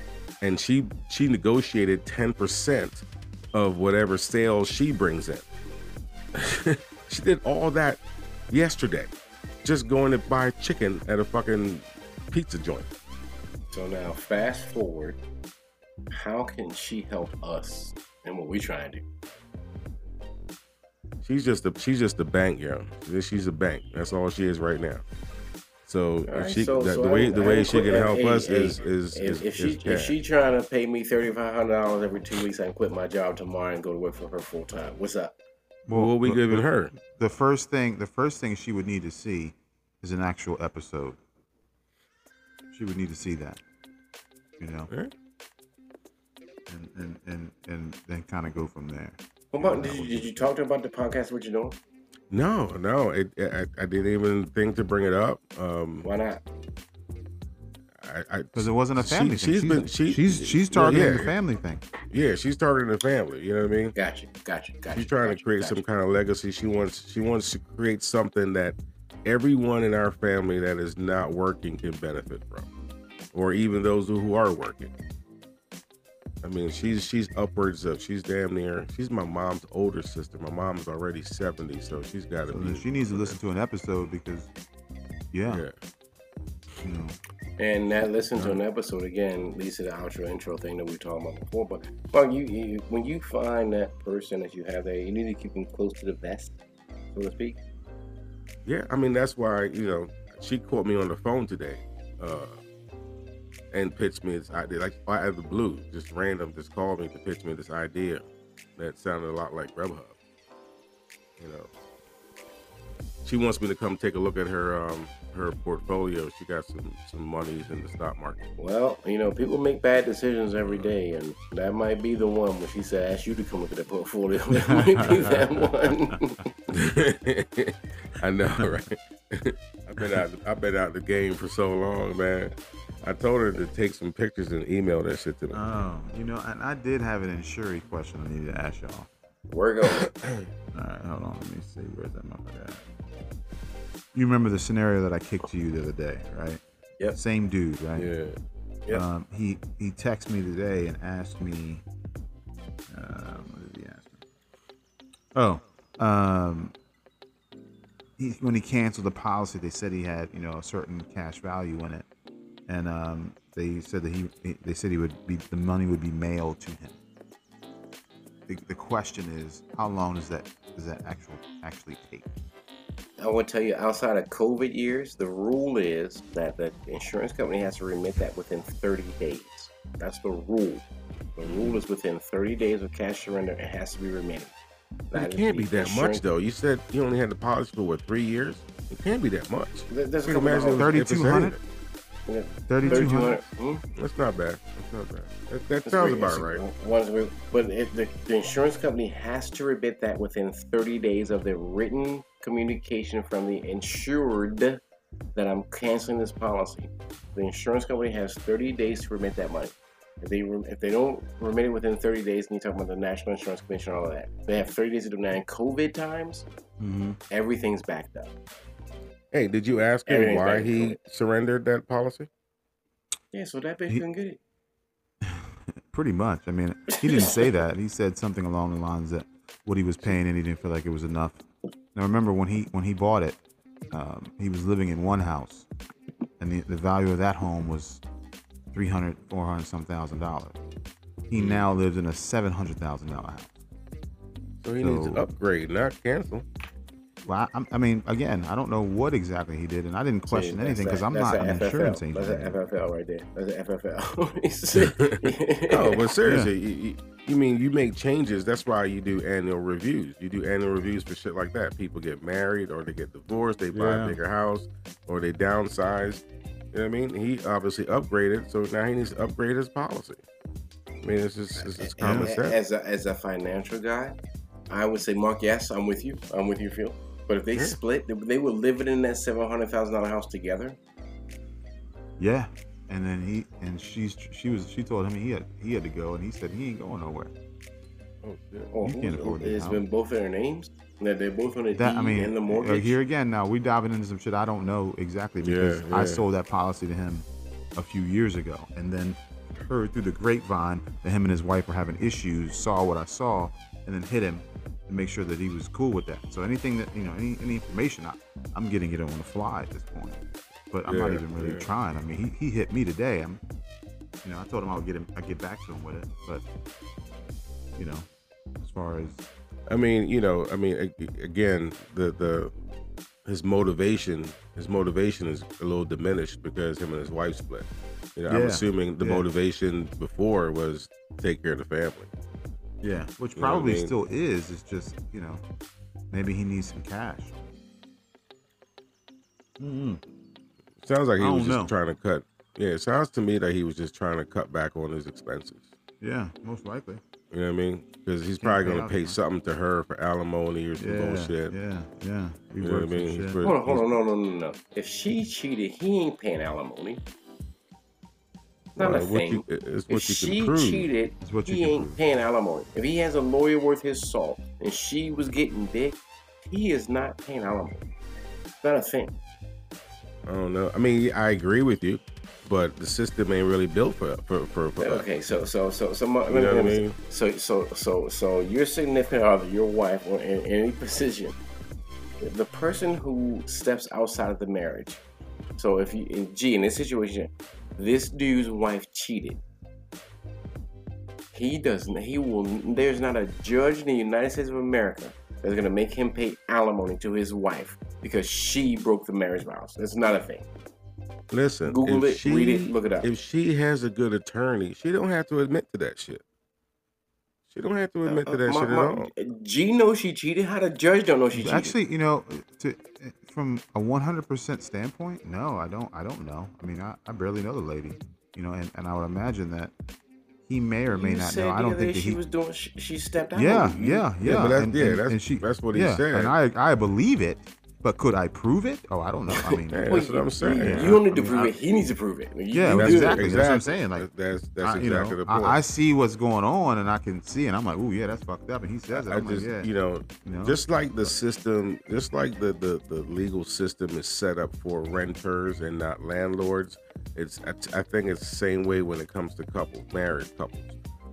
and she she negotiated ten percent of whatever sales she brings in. she did all that yesterday, just going to buy chicken at a fucking pizza joint. So now, fast forward. How can she help us in what we trying to do? She's just a she's just a bank, yo. She's a bank. That's all she is right now. So if she so- the, so the way I- the I way ain't she quit- can help hey, us hey, is is If, is, if she is if she trying to pay me thirty five hundred dollars every two weeks, I can quit my job tomorrow and go to work for her full time. What's up? Well, what we the- giving the- her? The first thing, the first thing she would need to see is an actual episode. She would need to see that, you know, Eh? and and and, and then kind of go from there. What about, did, you, did you talk to her about the podcast? What you doing? No, no. It, I, I didn't even think to bring it up. Um, Why not? I Because it wasn't a she- family thing. she's she's, been she, she's she's yeah, targeting yeah, the family thing. Yeah, she's targeting the family. You know what I mean? Gotcha, gotcha, gotcha. She's trying gotcha, to create gotcha. some kind of legacy. She wants she wants to create something that everyone in our family that is not working can benefit from, or even those who are working. I mean, she's she's upwards of she's damn near she's my mom's older sister. My mom's already seventy, so she's got to So be. she needs to listen to an episode because, yeah, Yeah, you know, And that listen to an episode again leads to the outro intro thing that we talked about before. But well, you, you when you find that person that you have there, you need to keep them close to the vest, so to speak. yeah. I mean, that's why you know she called me on the phone today, uh, and pitched me this idea, like out of the blue, just random, just called me to pitch me this idea that sounded a lot like Grubhub. You know, she wants me to come take a look at her um her portfolio. She got some some monies in the stock market. Well, you know, people make bad decisions every day, and that might be the one when she said, "Ask you to come look at the portfolio." That might be that one. I know, right? I've been out. I've been out the game for so long, man. I told her to take some pictures and email that shit to me. oh, you know, and I did have an insurance question I needed to ask y'all. We're going. All right, hold on, let me see where's that motherfucker at. You remember the scenario that I kicked to you the other day, right? Yep. Same dude, right? yeah. Yep. Um, he he texted me today and asked me. Um, what did he ask me? Oh, um, he, when he canceled the policy, they said he had you know a certain cash value in it, and um, they said that he they said he would be the money would be mailed to him. The, the question is, how long does that does that actual actually take? I will tell you, outside of COVID years, the rule is that the insurance company has to remit that within 30 days. That's the rule. The rule is within 30 days of cash surrender, it has to be remitted. That it is can't be that much though. You said you only had the policy for what three years? It can't be that much. There- There's a You imagine of if Thirty it's two hundred. anything. Yeah, 3200. Hmm? That's not bad. That's not bad. That, that sounds great. about It's- right. Once we, but if the, the insurance company has to remit that within 30 days of the written communication from the insured that I'm canceling this policy. The insurance company has 30 days to remit that money. If they if they don't remit it within 30 days, and you talk about the National Insurance Commission and all of that, they have 30 days to do it. Now in COVID times, Mm-hmm. everything's backed up. Hey, did you ask him why he to surrendered that policy? Yeah, so that bitch He- couldn't get it. Pretty much. I mean, he didn't say that. He said something along the lines that what he was paying and he didn't feel like it was enough. Now remember when he when he bought it, um, he was living in one house, and the, the value of that home was 300 400 some thousand dollars. He now lives in a seven hundred thousand dollar house. So he needs to upgrade, not cancel. Well, I, I mean, again, I don't know what exactly he did, and I didn't question See, anything because I'm not a an FFL. insurance agent. That's an. FFL right there. That's an FFL. no, but seriously, you, you, you mean you make changes? That's why you do annual reviews. You do annual reviews for shit like that. People get married, or they get divorced, they buy Yeah. a bigger house, or they downsize. You know what I mean? He obviously upgraded, so now he needs to upgrade his policy. I mean, it's just it's, it's common A- sense. As a, as a financial guy, I would say, Mark, yes, I'm with you. I'm with you, Phil. But if they Yeah. split, they, they were living in that seven hundred thousand dollar house together. Yeah. And then he and she's she was she told him he had he had to go and he said he ain't going nowhere. oh, shit. Oh, You can't afford that it's house. been both their names. That they're both on the That I mean, and the uh, mortgage. here again now we diving into some shit I don't know exactly because Yeah, I sold that policy to him a few years ago and then heard through the grapevine that him and his wife were having issues, saw what I saw, and then hit him to make sure that he was cool with that. So anything that you know, any, any information, I, I'm getting it on the fly at this point. But I'm not even really yeah. trying. I mean, he, he hit me today. I'm, you know, I told him I would get him, I get back to him with it. But you know, as far as I mean, you know, I mean, again, the the his motivation, his motivation is a little diminished because him and his wife split. You know, I'm assuming the yeah. motivation before was take care of the family. Yeah, which You know I probably mean? still is. It's just you know, maybe he needs some cash. Mm-hmm. Sounds like he was don't just know. trying to cut. Yeah, it sounds to me that he was just trying to cut back on his expenses. Yeah, most likely. You know what I mean? Because he's Can't probably pay going to pay something to her for alimony or some Yeah, bullshit. yeah, yeah. He You know what I mean? pretty- Hold on, hold on, no, no, no, no. If she cheated, he ain't paying alimony. Not a what thing. you- it's if you she prove. cheated, It's what he ain't prove. paying alimony. If he has a lawyer worth his salt and she was getting dick, he is not paying alimony. Not a thing. I don't know. I mean, I agree with you, but the system ain't really built for for for. for Okay, so so so so my, You know what I mean? so so so so your significant other, your wife, or in, in any position, the person who steps outside of the marriage. So if you, in, gee, in this situation, this dude's wife cheated. He doesn't. He will. There's not a judge in the United States of America that's gonna make him pay alimony to his wife because she broke the marriage vows. That's not a thing. Listen, Google if it, she, read it, look it up. If she has a good attorney, she don't have to admit to that shit. She don't have to admit to that Uh, My- shit at my- all. G knows she cheated. How the judge don't know she cheated? Actually, you know, to, from a 100% standpoint, no, I don't. I don't know. I mean, I, I barely know the lady, you know, and, and I would imagine that he may or may You not said know. I the don't other think day that she he. was doing. She, she stepped out. Yeah, yeah, yeah. Yeah, but that's- and, yeah, and- that's- and she, that's what he yeah, said. And I, I believe it, but could I prove it? Oh, I don't know. I mean, Yeah, that's what I'm you- saying. You, Yeah, you don't need I to mean, prove I- it. He needs to prove it. You- Yeah, That's exactly. it. That's what I'm saying, like, that's that's I, you exactly know, the point. I, I see what's going on, and I can see, and I'm like, oh yeah, that's fucked up. And he says it. I I'm just, like, yeah, you know, you know? just like the system, just like the, the the legal system is set up for renters and not landlords. It's I, I think it's the same way when it comes to couples, married couples.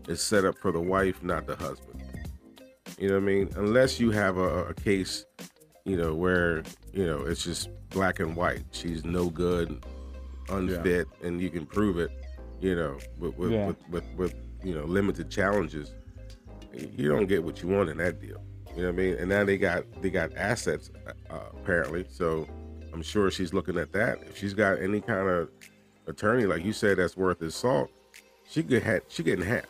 It's set up for the wife, not the husband. You know what I mean? Unless you have a, a case, you know, where you know it's just black and white. She's no good, unfit, and you can prove it. You know, with with, Yeah. with, with with you know limited challenges you don't get what you want in that deal. You know what I mean? And now they got they got assets uh, apparently. So I'm sure she's looking at that. If she's got any kind of attorney like you said that's worth his salt, she get ha- she getting half.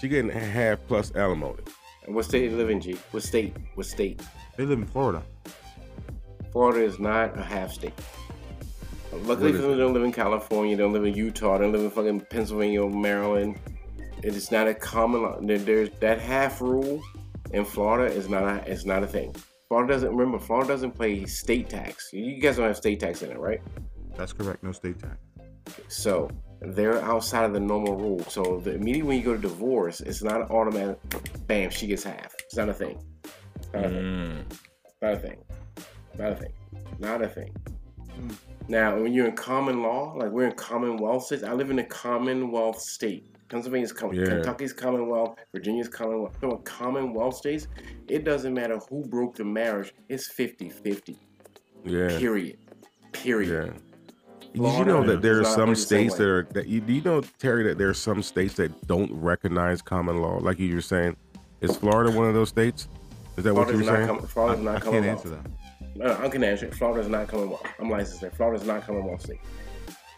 She getting half plus alimony. And what state do you live in, G? What state? What state? they live in Florida. Florida is not a half state. Luckily for them, they don't live in California. They don't live in Utah. They don't live in fucking Pennsylvania or Maryland. It is not a common law. There, there's that half rule in Florida is not a, is not a thing. Florida doesn't remember. Florida doesn't pay state tax. You guys don't have state tax in it, right? That's correct. No state tax. So they're outside of the normal rule. So the immediately when you go to divorce, it's not an automatic. Bam, she gets half. It's not a thing. Not a thing. Mm. Not a thing. Not a thing. Not a thing. Hmm. Now, when you're in common law, like we're in Commonwealth states, I live in a Commonwealth state. Pennsylvania's com- Yeah. Kentucky's Commonwealth, Virginia's Commonwealth. So in Commonwealth states, it doesn't matter who broke the marriage, it's 50 50. Yeah. Period. Period. Yeah. Did you know that there are some work the same states that are that you do you know Terry that there are some states that don't recognize common law like you were saying is Florida one of those states is that what you Florida's were saying com- Florida's I, not I can't Commonwealth. answer that. No, no, I can answer it. Florida's not Commonwealth. I'm licensed there. Florida's not Commonwealth state.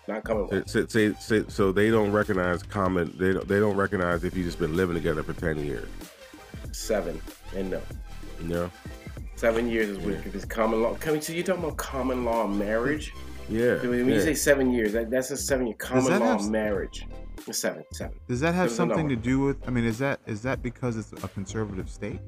Not Commonwealth. So, so, so, so they don't recognize common. They don't. They don't recognize if you just been living together for ten years. Seven. And no. You know. Seven years is with this common law. Come, so you're talking about common law marriage? Yeah. When you yeah. say seven years, that, that's a seven year common law have- marriage. Seven, seven. Does that have something to do with? I mean, is that is that because it's a conservative state?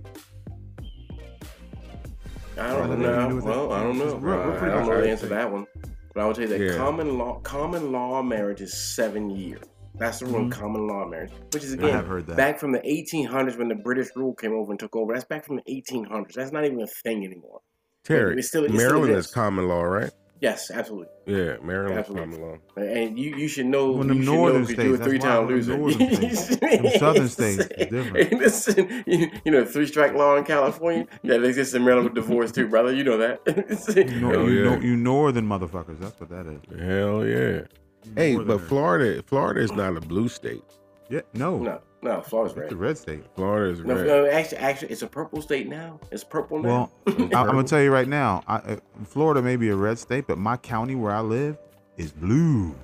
I don't that do know. with it. Well, I don't know. We're- we're I- pretty I don't much know the answer to that one. But I would tell you that Yeah. common law common law marriage is seven years. That's the rule. Mhm. Common law marriage, which is I again have heard that. back from the 1800s when the British rule came over and took over. That's back from the 1800s. That's not even a thing anymore. Terry, It still- it still Maryland is common law, right? Yes, absolutely. Yeah, Maryland is Absolutely. common law. And you, you should know. Well, you them northern know 'cause you're a states, three-time why them loser. states. Them southern states different. Listen, you, you know, three-strike law in California. Yeah, it exists in Maryland with divorce too, brother. You know that. You, know, Hell you, yeah. know, you northern motherfuckers. That's what that is. Hell yeah. Hey, but Florida, Florida is not a blue state. Yeah, no, no, no, Florida's it's a red. red state. Florida is No, red. no, actually, actually, it's a purple state now. It's purple now. Well, I, I'm gonna tell you right now. I, uh, Florida may be a red state, but my county where I live is blue.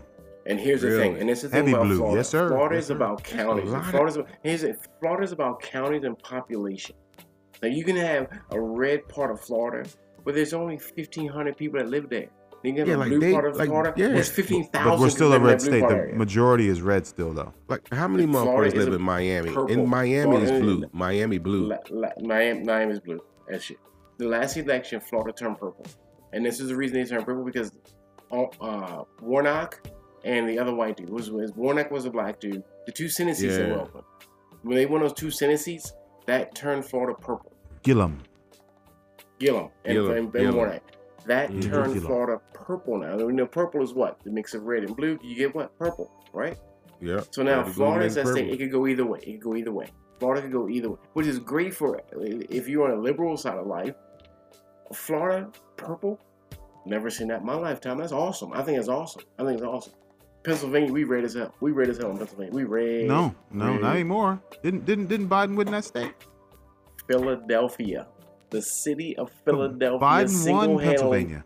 And here's the thing, and this is the thing Heavy about blue. Florida. Yes, sir. Florida Yes, is sir. about counties. Florida's about, here's it. Florida's about counties and population. Now you can have a red part of Florida, but there's only 1,500 people that live there. You Yeah, like blue they- part of like, Florida. yeah. There's 15,000. But we're still a red that live in state. The area. majority is red still, though. Like how many Florida motherfuckers live in Miami? purple. In Miami is blue. Miami blue. La, la, Miami, Miami is blue. That shit. The last election, Florida turned purple, and this is the reason they turned purple because uh, Warnock and the other white dude was, was Warnock was a black dude. The two Senate seats that Yeah. were open. When they won those two Senate seats, that turned Florida purple. Gillum. Gillum and, Gillum, and, and Gillum. Warnock. That Mhm. turned Florida purple now. You know, purple is what? The mix of red and blue. You get what? Purple, right? Yeah. So now blue, Florida is that state. It could go either way. It could go either way. Florida could go either way, which is great for if you're on a liberal side of life. Florida purple, never seen that in my lifetime. That's awesome. I think it's awesome. I think it's awesome. Pennsylvania, we red as hell. We red as hell in Pennsylvania. We red. No, no, red. not anymore. Didn't didn't didn't Biden win that state? Philadelphia, the city of Philadelphia. Biden won single-handedly- Pennsylvania.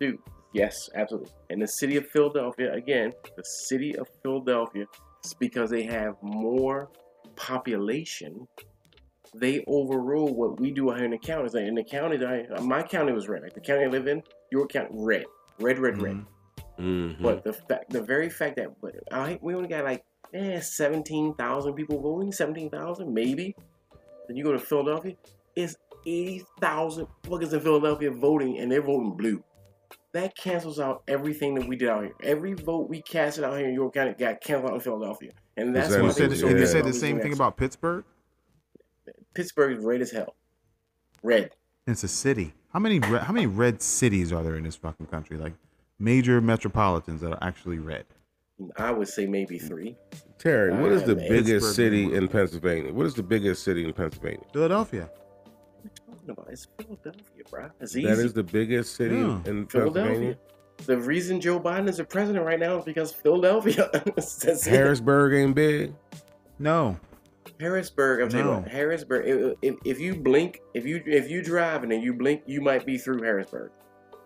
Dude, yes, absolutely. And the city of Philadelphia, again, the city of Philadelphia, it's because they have more population. They overrule what we do out here in the counties. Like in the counties, I, my county was red. Like the county I live in, your county, red, red, red, red. Mhm. Mhm. But the fact, the very fact that but I, we only got like eh, seventeen thousand people voting, seventeen thousand maybe. Then you go to Philadelphia, it's eighty thousand fuckers in Philadelphia voting, and they're voting blue. That cancels out everything that we did out here. Every vote we casted out here in York County got canceled out in Philadelphia, and that's that why You is- they said, were the, so you yeah. said the same at thing about Pittsburgh. Pittsburgh is red as hell, red. It's a city. How many re- how many red cities are there in this fucking country? Like major metropolitans that are actually red. I would say maybe three. Terry, what is the biggest Pittsburgh, city in Pennsylvania? What is the biggest city in Pennsylvania? Philadelphia. What are you talking about? It's Philadelphia, bro. It's easy. That is the biggest city Yeah. in Philadelphia. Pennsylvania. The reason Joe Biden is the president right now is because Philadelphia. That's it. Harrisburg ain't big. No. Harrisburg. I'm telling you No. what, Harrisburg. If, if, if you blink, if you if you drive and then you blink, you might be through Harrisburg.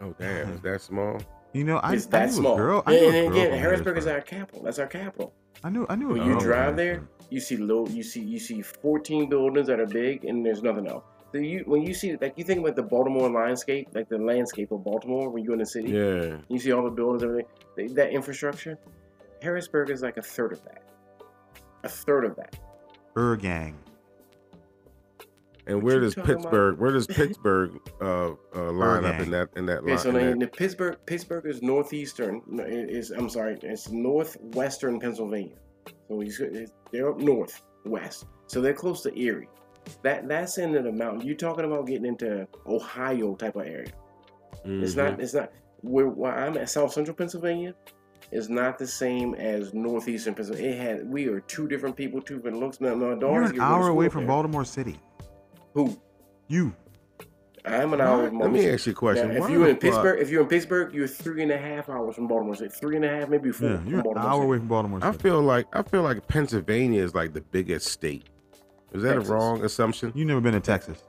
Oh damn, is that uh-huh. small? You know, I, It's I that knew small. a girl. I and, knew a and girl again, from Harrisburg is our capital. That's our capital. I knew. I knew. When you drive there, you see low. You see you see 14 buildings that are big, and there's nothing else. So you when you see like you think about the Baltimore landscape, like the landscape of Baltimore when you're in the city. Yeah. You see all the buildings, everything, th- that infrastructure. Harrisburg is like a third of that. A third of that. Ergang. And where does talking about? Pittsburgh? Where does Pittsburgh uh, uh, line up in that in that Okay, line? so in that- the Pittsburgh, Pittsburgh is northeastern. Is I'm sorry, it's northwestern Pennsylvania. So you they're up north, west. So they're close to Erie. That that's into the mountain. You're talking about getting into Ohio type of area. It's Mhm. not. It's not. Where, where I'm at, South Central Pennsylvania, is not the same as northeastern Pennsylvania. It had. We are two different people, two different looks. Now, my You're an hour away school from there. Baltimore City. Who? You. I'm an hour. Let me ask you a question. Now, if you're in fuck- Pittsburgh, if you're in Pittsburgh, you're three and a half hours from Baltimore City. Three and a half, maybe four Yeah, you're an hour City. away from Baltimore I feel like I feel like Pennsylvania is like the biggest state. Is that Texas. a wrong assumption? You never been to Texas.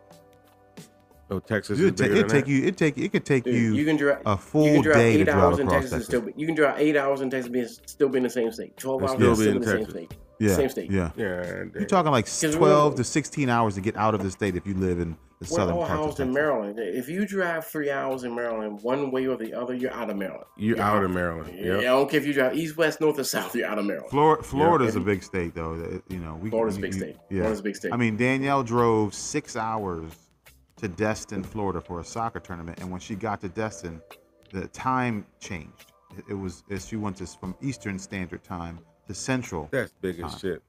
Oh, Texas is It'd, ta- it'd take you. It take. It could take Dude, you, you can drive a You full can drive day to eight drive hours in across Texas and Texas. still. Be, you can drive eight hours in Texas and still be in the same state. Twelve And hours still be in in the same state. Yeah. Same state. Yeah. Yeah, You're talking like 12 to 16 hours to get out of the state if you live in the We're southern all parts of housed in Maryland. If you drive three hours in Maryland, one way or the other, you're out of Maryland. you're out of Maryland. Yeah, Yep. I don't care if you drive east, west, north, or south. You're out of Maryland. Florida, Florida's Yeah. a big state, though. that, You know, we Florida's a big you- state. Yeah, Florida's a big state. I mean, Danielle drove six hours to Destin, Florida, for a soccer tournament, and when she got to Destin, the time changed. It, it was as she went to from Eastern Standard Time to Central. That's big as Uh, shit.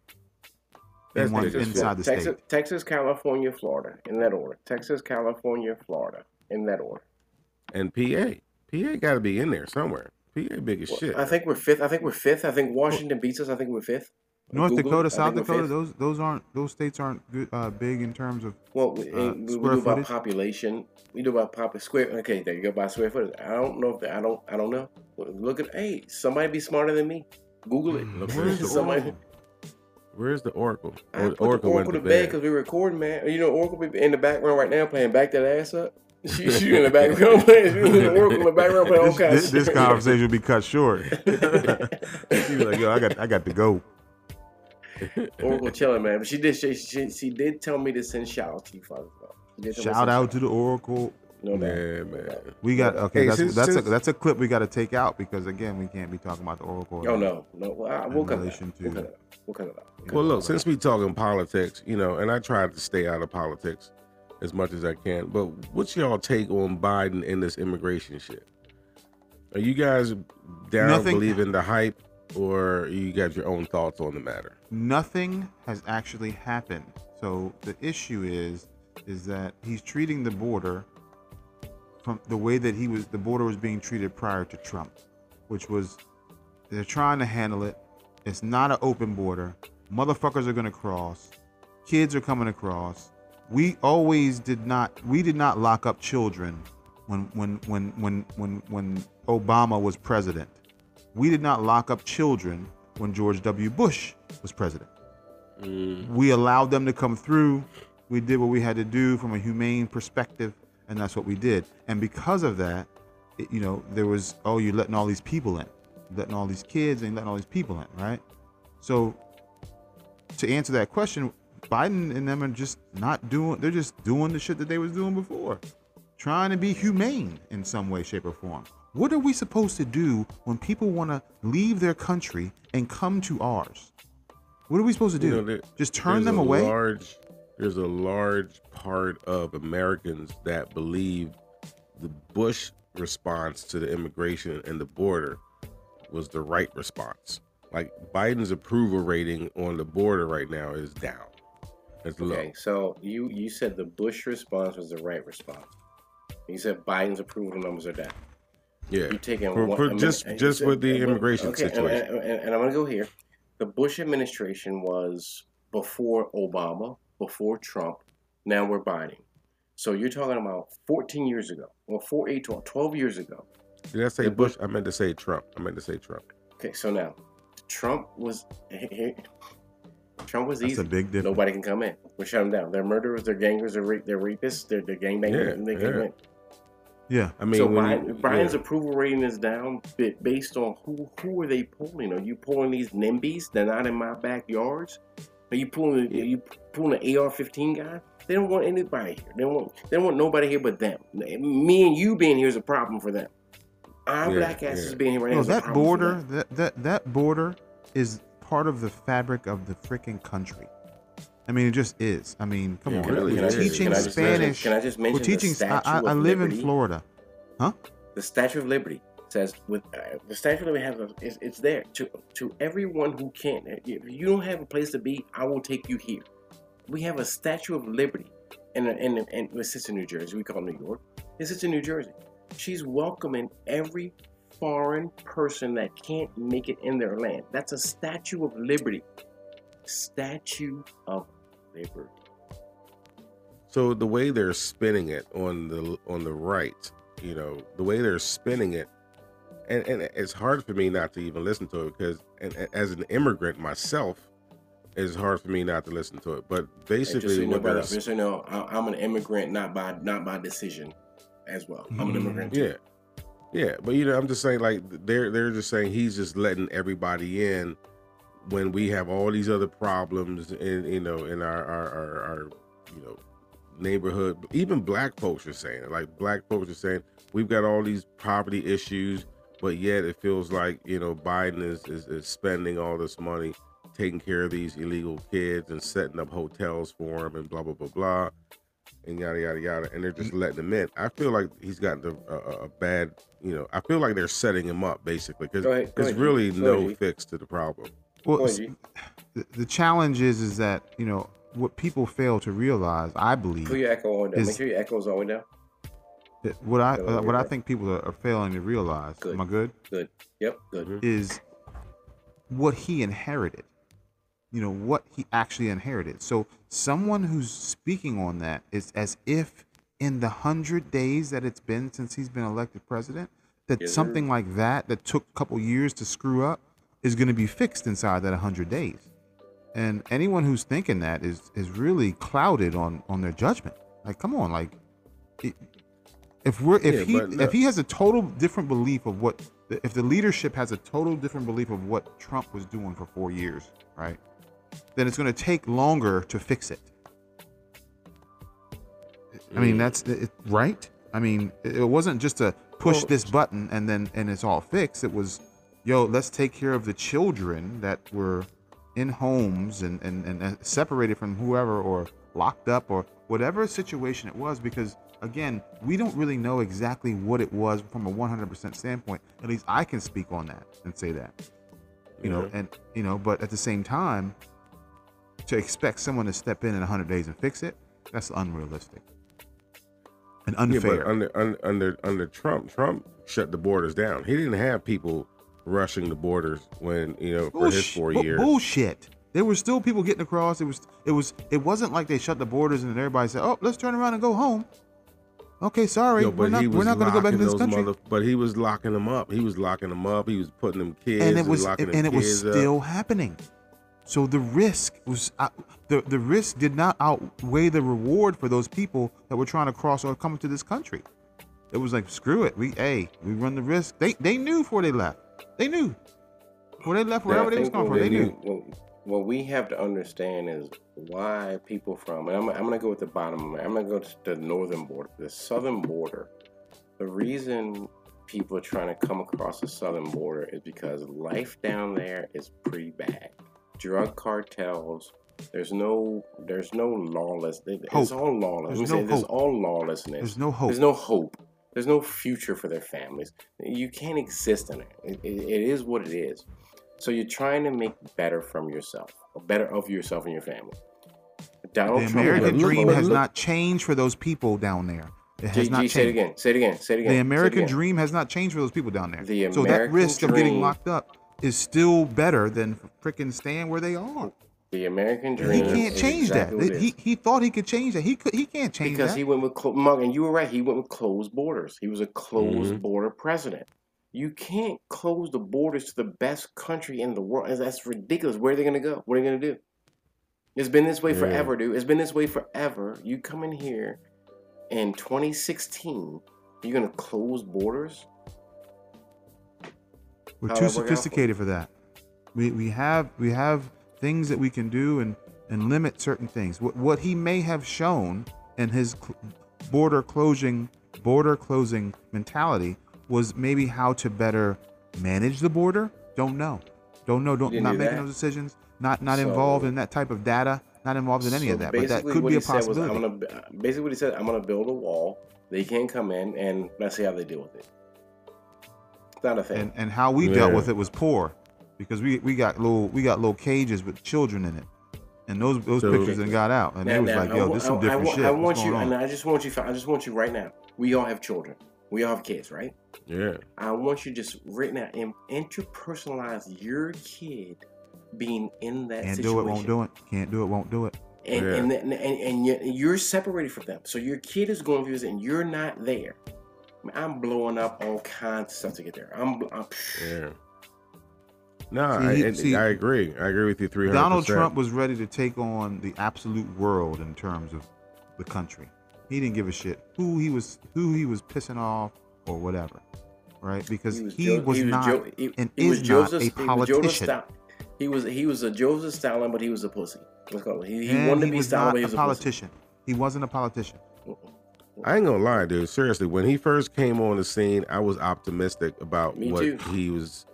in That's one- big as shit. inside the Texas, state. Texas, California, Florida, in that order. Texas, California, Florida, in that order. And PA, PA got to be in there somewhere. PA big as Well, shit. I think we're fifth. I think we're fifth. I think Washington beats us. I think we're fifth. North Google. Dakota, South Dakota, fifth. those those aren't those states aren't good, uh, big in terms of. Well, we, Uh, we, we square do about footage? population. We do about pop square. Okay, there you go. By square footage. I don't know if I don't. I don't know. Look at. Hey, somebody be smarter than me. Google it. Look Where's the somebody. Oracle? Where's the Oracle? I Or- put the Oracle to bed because we're recording, man. You know, Oracle be in the background right now playing back that ass up. She, she in the background playing. The Oracle in the background playing all This, kinds. this, of this conversation will be cut short. she was like, "Yo, I got I got to go." Oracle chilling, man. But she did. She, she, she did tell me to send shout out to you, Father. She did tell me to Shout out to the Oracle. No, no. Yeah, man. We got okay. Hey, that's since- that's a that's a clip we got to take out because again, we can't be talking about the Oracle. Oh no, no. Well, I, we'll In cut it relation out. We'll to- cut it out. We'll cut it out. Well, look, since we talking politics, you know, and I try to stay out of politics as much as I can, but what's y'all take on Biden and this immigration shit? Are you guys down Nothing- believing the hype, or you got your own thoughts on the matter? Nothing has actually happened. So the issue is is that he's treating the border from the way that he was the border was being treated prior to Trump, which was they're trying to handle it. It's not an open border. Motherfuckers are gonna cross. Kids are coming across. We always did not we did not lock up children when when when when when when Obama was president. We did not lock up children when George W. Bush was president. Mm. We allowed them to come through. We did what we had to do from a humane perspective, and that's what we did. And because of that, it, you know, there was, oh, you're letting all these people in, letting all these kids and letting all these people in, right? So, to answer that question, Biden and them are just not doing, they're just doing the shit that they was doing before, trying to be humane in some way, shape, or form. What are we supposed to do when people want to leave their country and come to ours? What are we supposed to do? You know, there- Just turn them away? Large, there's a large part of Americans that believe the Bush response to the immigration and the border was the right response. Like Biden's approval rating on the border right now is down. It's low. Okay, so you you said the Bush response was the right response. You said Biden's approval numbers are down. Yeah. you're taking For- one, for I mean, just- just said- with the and- immigration okay, situation. And, and, and I'm gonna go here. The Bush administration was before Obama, before Trump. Now we're Biden. So you're talking about 14 years ago, or 4, 8, 12, 12 years ago. Did I say Bush? Bush- I meant to say Trump. I meant to say Trump. Okay, so now Trump was Trump was That's easy. a big difference. Nobody can come in. We shut them down. They're murderers. They're gangers. They're rape. They're rapists. They're, they're gangbangers. Yeah, and they yeah. can win. Yeah. I mean, so when Biden, you- Biden's yeah. approval rating is down ba- based on who who are they pulling? Are you pulling these NIMBYs? They're not in my backyards. Are you pulling? Are you pulling an AR-15 guy? They don't want anybody here. They don't want. They don't want nobody here but them. Me and you being here is a problem for them. Our Yeah, black asses yeah. being here right now No, a that for border, them. that, that that border is part of the fabric of the freaking country. I mean, it just is. I mean, come It on. really We're teaching Can I just mention- Spanish. can I just mention We're teaching. I, Statue I, of I live in Florida, huh? the Statue of Liberty says with uh, the Statue of Liberty has a, it's, it's there to to everyone who can. If you don't have a place to be, I will take you here. We have a Statue of Liberty, and and and it sits in New Jersey. We call it New York. It sits in New Jersey. She's welcoming every foreign person that can't make it in their land. That's a Statue of Liberty. Statue of Liberty. So the way they're spinning it on the on the right, you know, the way they're spinning it, and, and it's hard for me not to even listen to it because, and, and as an immigrant myself, it's hard for me not to listen to it. But And just so basically, you know, brother, just so you know, I- I'm an immigrant, not by not by decision, as well. I'm an mm-hmm. immigrant. too. yeah, yeah. But you know, I'm just saying, like they're they're just saying he's just letting everybody in, when we have all these other problems in you know in our our, our, our you know neighborhood even black folks are saying it. like black folks are saying we've got all these poverty issues but yet it feels like you know biden is, is, is spending all this money taking care of these illegal kids and setting up hotels for them and blah blah blah blah and yada yada yada and they're just mm. letting them in i feel like he's gotten a, a, a bad you know i feel like they're setting him up basically because Go ahead, go there's really Go no ahead, fix to the problem Well, Go s- ahead, the, the challenge is is that you know what people fail to realize. I believe Put your echo on the down. Is- Make sure your echo's all the way down. That what I uh, what I think people are, are failing to realize. Good. Am I good? Good. Yep. Good. Mhm. Is what he inherited. You know what he actually inherited. So someone who's speaking on that is as if in the hundred days that it's been since he's been elected president, that Yes, sir. something like that that took a couple years to screw up is going to be fixed inside that hundred days. And anyone who's thinking that is is really clouded on on their judgment. Like, come on, like, it, if we're if Yeah, he if he has a total different belief of what if the leadership has a total different belief of what Trump was doing for four years, right? Then it's going to take longer to fix it. I mean, Mm. that's it, right. I mean, it it wasn't just a push Well- this button and then and it's all fixed. It was, yo, let's take care of the children that were in homes and, and, and uh, separated from whoever or locked up or whatever situation it was because again we don't really know exactly what it was from a 100% standpoint at least i can speak on that and say that you know and you know but at the same time to expect someone to step in in 100 days and fix it that's unrealistic and unfair. Yeah, but under, under under under Trump, Trump shut the borders down. He didn't have people rushing the borders when you know for his Bullsh- four years. Bullshit. There were still people getting across. It was it was it wasn't like they shut the borders and then everybody said, "Oh, let's turn around and go home." Okay, sorry, Yo, we're but not he was we're not going to go back into this country. mother- but he was locking them up. He was locking them up. He was putting them kids and it was locking and them it was kids up. still happening. So the risk was uh, the the risk did not outweigh the reward for those people that were trying to cross or come into this country. It was like screw it. We hey we run the risk. They they knew before they left. They knew before they left wherever they was going. from. They we knew. What, we have to understand is why people from, and I'm, I'm going to go with the bottom, I'm going to go to the northern border, the southern border. The reason people are trying to come across the southern border is because life down there is pretty bad. Drug cartels. There's no, there's no lawless. It's all lawless. There's no there's all lawlessness. There's no hope. There's no hope. There's no future for their families. You can't exist in it. It, it, it is what it is. So you're trying to make better from yourself, or better of yourself and your family. Donald The Trump. American look- dream has look- not changed for those people down there. It has G, not G, say it changed. again. Say it again. Say it again. The American again. dream has not changed for those people down there. The so that American risk of getting locked up is still better than freaking staying where they are. The American dream. He can't change exactly that. He he thought he could change that. He could he can't change that. because that. he went with clo- Mark, and you were right. He went with closed borders. He was a closed Mhm. border president. You can't close the borders to the best country in the world. That's ridiculous. Where are they going to go? What are they going to do? It's been this way Yeah. forever, dude. It's been this way forever. You come in here in 2016, you're going to close borders? We're how too that work out for- sophisticated for that. We we have we have things that we can do and and limit certain things. What what he may have shown in his cl- border closing border closing mentality was maybe how to better manage the border. Don't know. Don't know. Don't didn't do making that? those decisions. Not not So- involved in that type of data. Not involved in any So of that. But that basically could what be he a said was. I'm gonna, basically, what he said, I'm going to build a wall. They can't come in, and let's see how they deal with it. It's not a thing. and and how we dealt with it was poor because we we got little we got little cages with children in it and those those So- pictures then got out and Now- they was now, like I yo wa- this I- some I different shit I What's want you, going and? I just want you. I just want you right now. We all have children. We all have kids, right? Yeah. I want you just right now and interpersonalize your kid being in that can't situation. do it won't do it can't do it won't do it And Yeah. and, and, and and you're- you're separated from them. So your kid is going through this, and you're not there. I mean, I'm blowing up all kinds of stuff to get there. I'm, I'm Yeah. No, See, I, he- see, I agree. I agree with you 300%. Donald Trump was ready to take on the absolute world in terms of the country he didn't give a shit who he was who he was pissing off or whatever right because he was, Jo- not Jo- he- and he is Joseph, not a he was politician Stalin. He was he was a Joseph Stalin, but he was a pussy. Let's call it. He, he And wanted to be was Stalin, not but he a was a pussy. politician. He wasn't a politician. I ain't gonna lie, dude. Seriously, when he first came on the scene, I was optimistic about Me what too. he was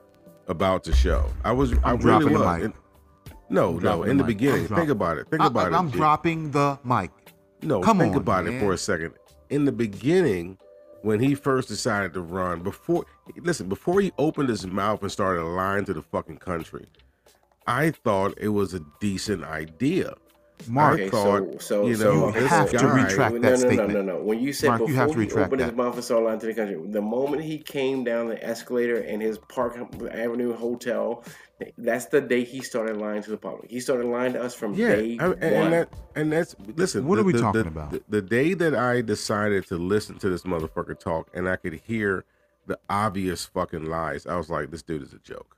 about to show. I was. i I'm really dropping the was. mic. And- no, I'm no. In the mic. I'm beginning, think about it. Think I, about it. I'm G. dropping the mic. No, Come think on, about it for a second. In the beginning, when he first decided to run, before listen, before he opened his mouth and started lying to the fucking country, I thought it was a decent idea. Mark, Okay, thought, so so you so know, You this have to retract no, that no, statement. No, no, no. no. When you said Mark, you before have to he retract opened his mouth and started lying to the country, the moment he came down the escalator in his Park Avenue hotel, that's the day he started lying to the public. He started lying to us from Yeah, day I- and, one. and that and that's listen. What the- are we the- talking the- about? The, the day that I decided to listen to this motherfucker talk, and I could hear the obvious fucking lies, I was like, this dude is a joke.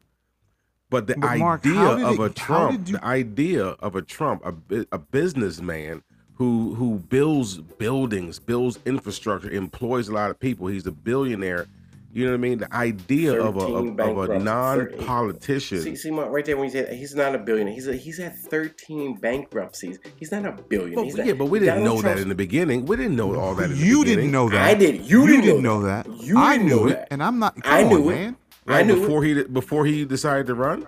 But the But Mark, idea of it- a Trump, you- the idea of a Trump, a, a businessman who who builds buildings, builds infrastructure, employs a lot of people. He's a billionaire. You know what I mean? The idea of a of, of a non-politician. See, see, Mark, right there when he said he's not a billionaire. He's a, he's had 13 bankruptcies. He's not a billionaire. But, He's yeah, not- but we didn't Donald know that in the beginning. We didn't know all that. In the you beginning. didn't know that. I did. You didn't know know that. that. You I didn't knew know it, that. and I'm not. Come I on, knew it. man. I Like knew before he before he decided to run.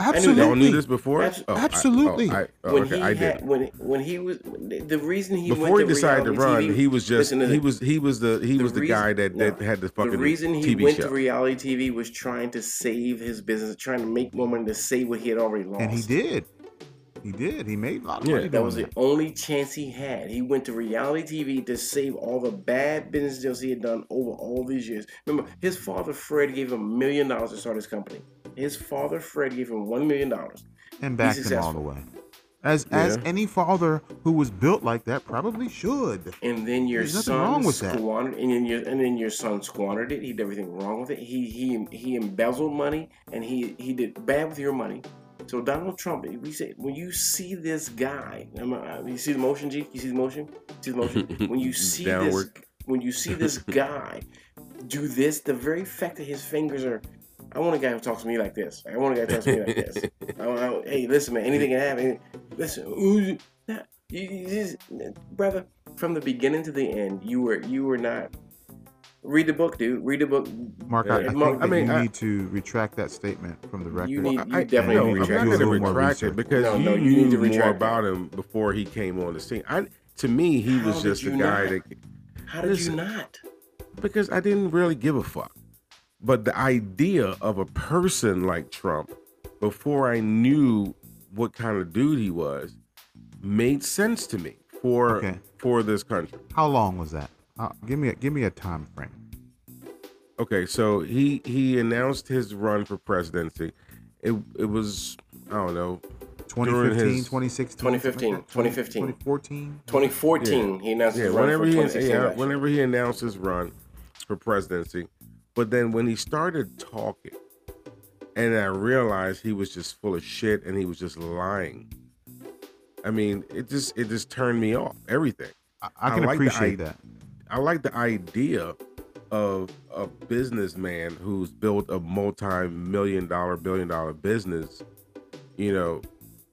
Absolutely. Y'all knew this before. Abs- Oh, I- oh, absolutely. oh, I, oh, when okay, he I had did. when when he was the reason he Before went he to decided to reality run, TV he was just he was he was the he The was the reason- guy that, that no. had the fucking the reason he TV went show. to reality TV was trying to save his business, trying to make more money to save what he had already lost. And he did. He did. He made a lot of money. Yeah. money. That doing was the only chance he had. He went to reality TV to save all the bad business deals he had done over all these years. Remember, his father Fred gave him a million dollars to start his company. His father Fred gave him one million dollars. and backed him all the way. As as any father who was built like that probably should. And then your There's son wrong with that. squandered, and then your and then your son squandered it. He did everything wrong with it. He he he embezzled money, and he he did bad with your money. So Donald Trump, we say when you see this guy, you see the motion, G? You see the motion? See the motion? When you see this, when you see this guy do this, the very fact that his fingers are. I want a guy who talks to me like this. I want a guy who talks to me like this. I, I, hey, listen, man. Anything can happen. Listen, ooh, nah, you, you just, brother. From the beginning to the end, you were you were not. Read the book, dude. Read the book. Mark, I, I Yeah, think Mark, I mean, you I- need to retract that statement from the record. You need- I, definitely no, need to I'm retract not it. Do a little more it because No, you no, you knew need to more retract about him before he came on the scene. I to me he How was just a guy not? that How did Listen. you not? because I didn't really give a fuck. But the idea of a person like Trump, before I knew what kind of dude he was, made sense to me for Okay. for this country. How long was that? Uh, give me a give me a time frame. Okay, so he he announced his run for presidency. It it was I don't know 2015, his- 2016, 2015, 2015, 2015. 2014. 2014, he announced Yeah, his run whenever for he 2016 yeah, whenever he announced his run for presidency, but then when he started talking, and I realized he was just full of shit and he was just lying. I mean, it just it just turned me off. Everything. I, I can I like the appreciate i- that. I like the idea of a businessman who's built a multi-million dollar, billion dollar business. You know,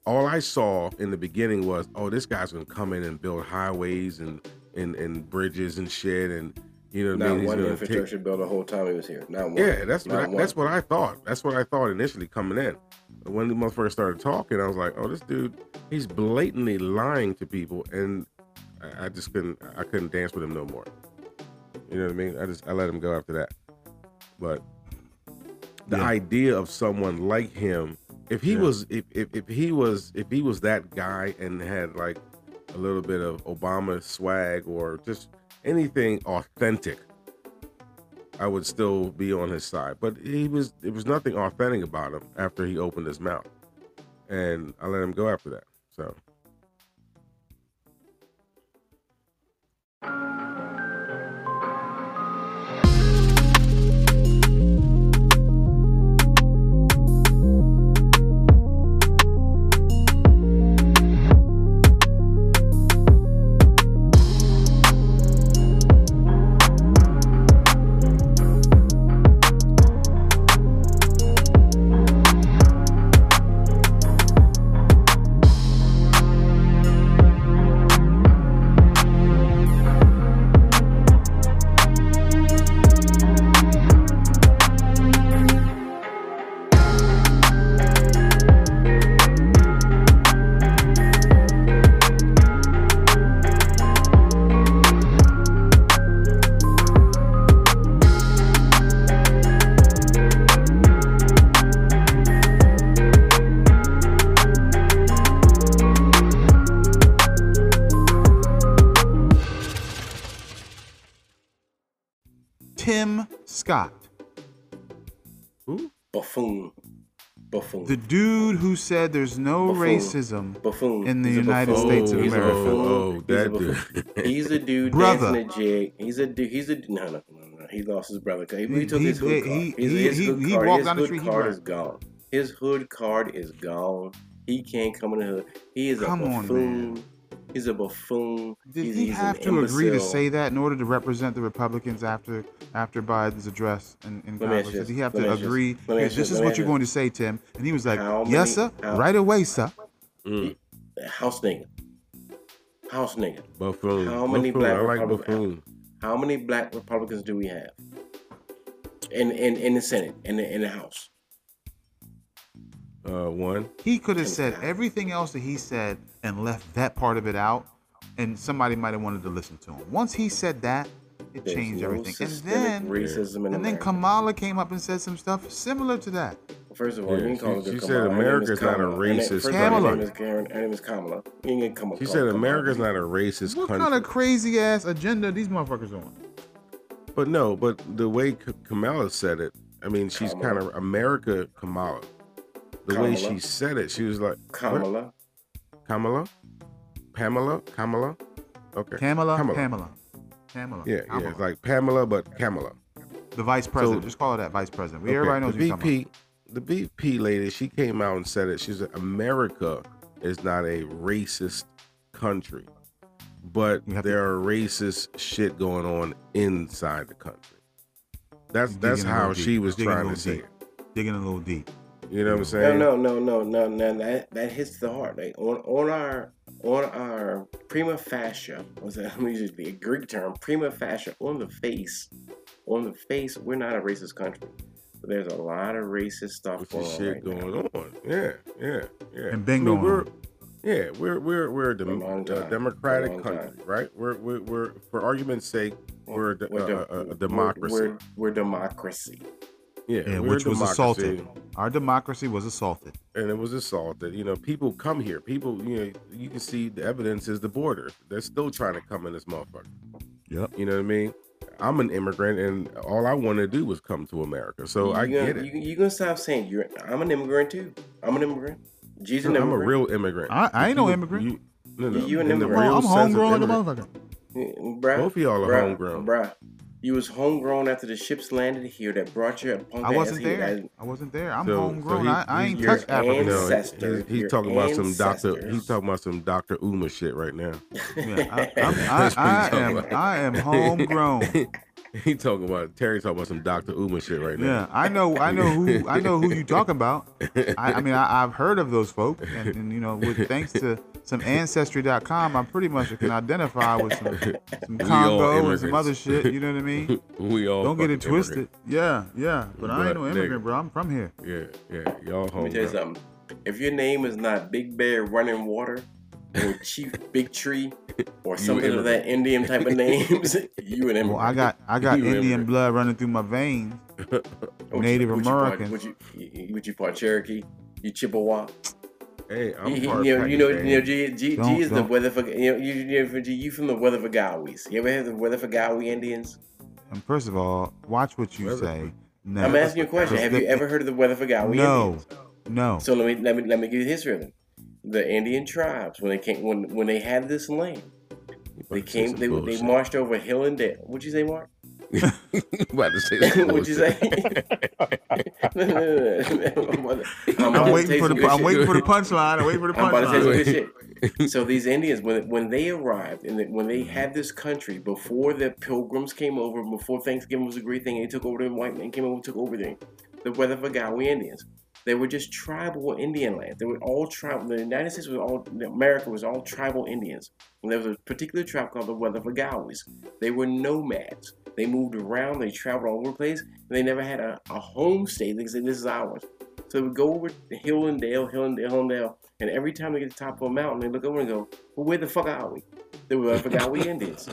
all I saw in the beginning was, oh, this guy's gonna come in and build highways and and, and bridges and shit, and you know, what I mean, He's one gonna infrastructure bill the whole time he was here. Not one. yeah, that's what I, one. that's what I thought. That's what I thought initially coming in. But when the motherfucker started talking, I was like, "Oh, this dude, he's blatantly lying to people," and I, I just couldn't, I couldn't dance with him no more. You know what I mean? I just, I let him go after that. But the Yeah. idea of someone like him, if he Yeah. was, if, if if he was, if he was that guy and had like a little bit of Obama swag or just anything authentic, I would still be on his side. But he was there was nothing authentic about him after he opened his mouth. And I let him go after that. So said there's no Buffoon. racism buffoon. in the United buffoon. States of He's a America. buffoon. Oh, He's a that buffoon. dude. He's a dude Brother. dancing a jig. He's a dude. He's a no, no, no, no. He lost his brother. He, he He- took his he- hood card. he- his, his hood he card, walked his down the hood street, he card ran. is gone. His hood card is gone. He can't come in the hood. He is a Come on, buffoon. man. He's a buffoon. Did he's, he he's have an to agree to say that in order to represent the Republicans after after Biden's address in, in Let me ask Congress? Did he have to agree? this. "Hey, this this. is what you're going to say, Tim. And he was like, How "Yes, many- sir. how- right away, sir." Mm, House nigga. House nigga. buffoon. How many buffoon. black I like Republicans- buffoon. How many black Republicans do we have in in, in the Senate in the in the House? Uh, one. He could have said everything else that he said and left that part of it out, and somebody might have wanted to listen to him. Once he said that, it There's changed no everything. And then, racism in and then Kamala came up and said some stuff similar to that. First of all, Yeah, you ain't calling she- her she Kamala. said Her is America's not a Kamala. Her name- racist first of all, Her name is Karen. Her name is Kamala. You ain't gonna She said her America's not a racist What country. kind of crazy ass agenda these motherfuckers on? But no, but the way K- Kamala said it, I mean, she's kind of America Kamala. The way she said it, she was like what? Kamala. Kamala, Pamela, Kamala. Okay. Kamala, Kamala. Pamela, Pamela. Yeah, yeah, it's like Pamela, but Kamala. the vice president. So- Just call her that vice president. We Okay, everybody knows the who you're talking VP, the VP lady, she came out and said it. She said America is not a racist country, but You have to- there are racist shit going on inside the country. That's that's how little she was Digging trying to little say deep. it. Digging a little deep. You know what I'm saying? no, no, no, no, no. no. That that hits the heart. Like on on our on our prima facie, was that? Let me use the Greek term, prima facie. On the face, on the face, we're not a racist country. But there's a lot of racist stuff going this on shit right going now. on. Yeah, yeah, yeah. And been I mean, we're. Yeah, we're we're we're a, dem- a time. A democratic long country, time. right? We're, we're we're for argument's sake, we're a, de- We're uh, uh, a- de- a- a we're- democracy. We're, we're democracy. Yeah, Yeah, which was democracy. assaulted. Our democracy was assaulted. and it was assaulted. You know, people come here. People, you know, you can see the evidence is the border. They're still trying to come in this motherfucker. Yep. You know what I mean? I'm an immigrant, and all I want to do was come to America. So I you get gonna, it. You, you gonna stop saying you're? I'm an immigrant too. I'm an immigrant. Jesus, an I'm a real immigrant. I- I ain't no immigrant. You, no, no. You an immigrant. real I'm sense of homegrown like a motherfucker. bruh. Both of y'all are bruh, homegrown. bruh. You was homegrown after the ships landed here that brought your punk I wasn't ass here. there. I wasn't there. I'm So- so homegrown. he- I, I ain't your touched Africa. No, ancestor. he's, he's Your talking about some doctor. He's talking about some Doctor Umar shit right now. Yeah, I, I'm, That's I, I am. I am homegrown. he talking about Terry talking about some Doctor Umar shit right now. Yeah. I know. I know who. I know who you talking about. I, I mean, I, I've heard of those folk, and, and you know, with thanks to some ancestry.com, I pretty much can identify with some, some Congo and some other shit. You know what I mean? we all Don't get it twisted. immigrant. Yeah, yeah. But I ain't no immigrant, nigga. bro. I'm from here. Yeah, yeah, y'all home. Let me tell you something. If your name is not Big Bear Running Water or Chief Big Tree or You something of that Indian type of names, you an immigrant. Well, I got I got You Indian immigrant. blood running through my veins. What Native you, what you part- American. Would you, you, what you part Cherokee? You Chippewa? Hey, I'm you, part you know, you know, you know, G, G, G Don't- is the don't. weather for you know, you, you, know, G, you from the weather for Gawis. You ever heard the weather for Gawi Indians? And first of all, watch what you Whether- say. No. I'm asking you a question. Have you ever heard of the weather for Gawi No. Indians? No. So let me let me let me give you the history of them. The Indian tribes when they came when when they had this land, they about to say came some they they marched over hill and dale. What'd you say, Mark? You about to say some What'd you say? I'm, I'm waiting for the I'm waiting for the punchline. I'm waiting for the I'm about to say some punchline. So these Indians, when when they arrived and when they mm-hmm. had this country before the Pilgrims came over, before Thanksgiving was a great thing, they took over the white men came over and took over the The Weatherford Indians. They were just tribal Indian land. They were all tribal. The United States was all America was all tribal Indians. And there was a particular tribe called the Weatherford They were nomads. They moved around. They traveled all over the place. And they never had a, a home state. They said this is ours. So they would go over hill and dale, hill and dale, hill and dale. And every time they get to the top of a mountain, they look over and go, "Well, where the fuck are we?" They were like, "Forgot we Indians."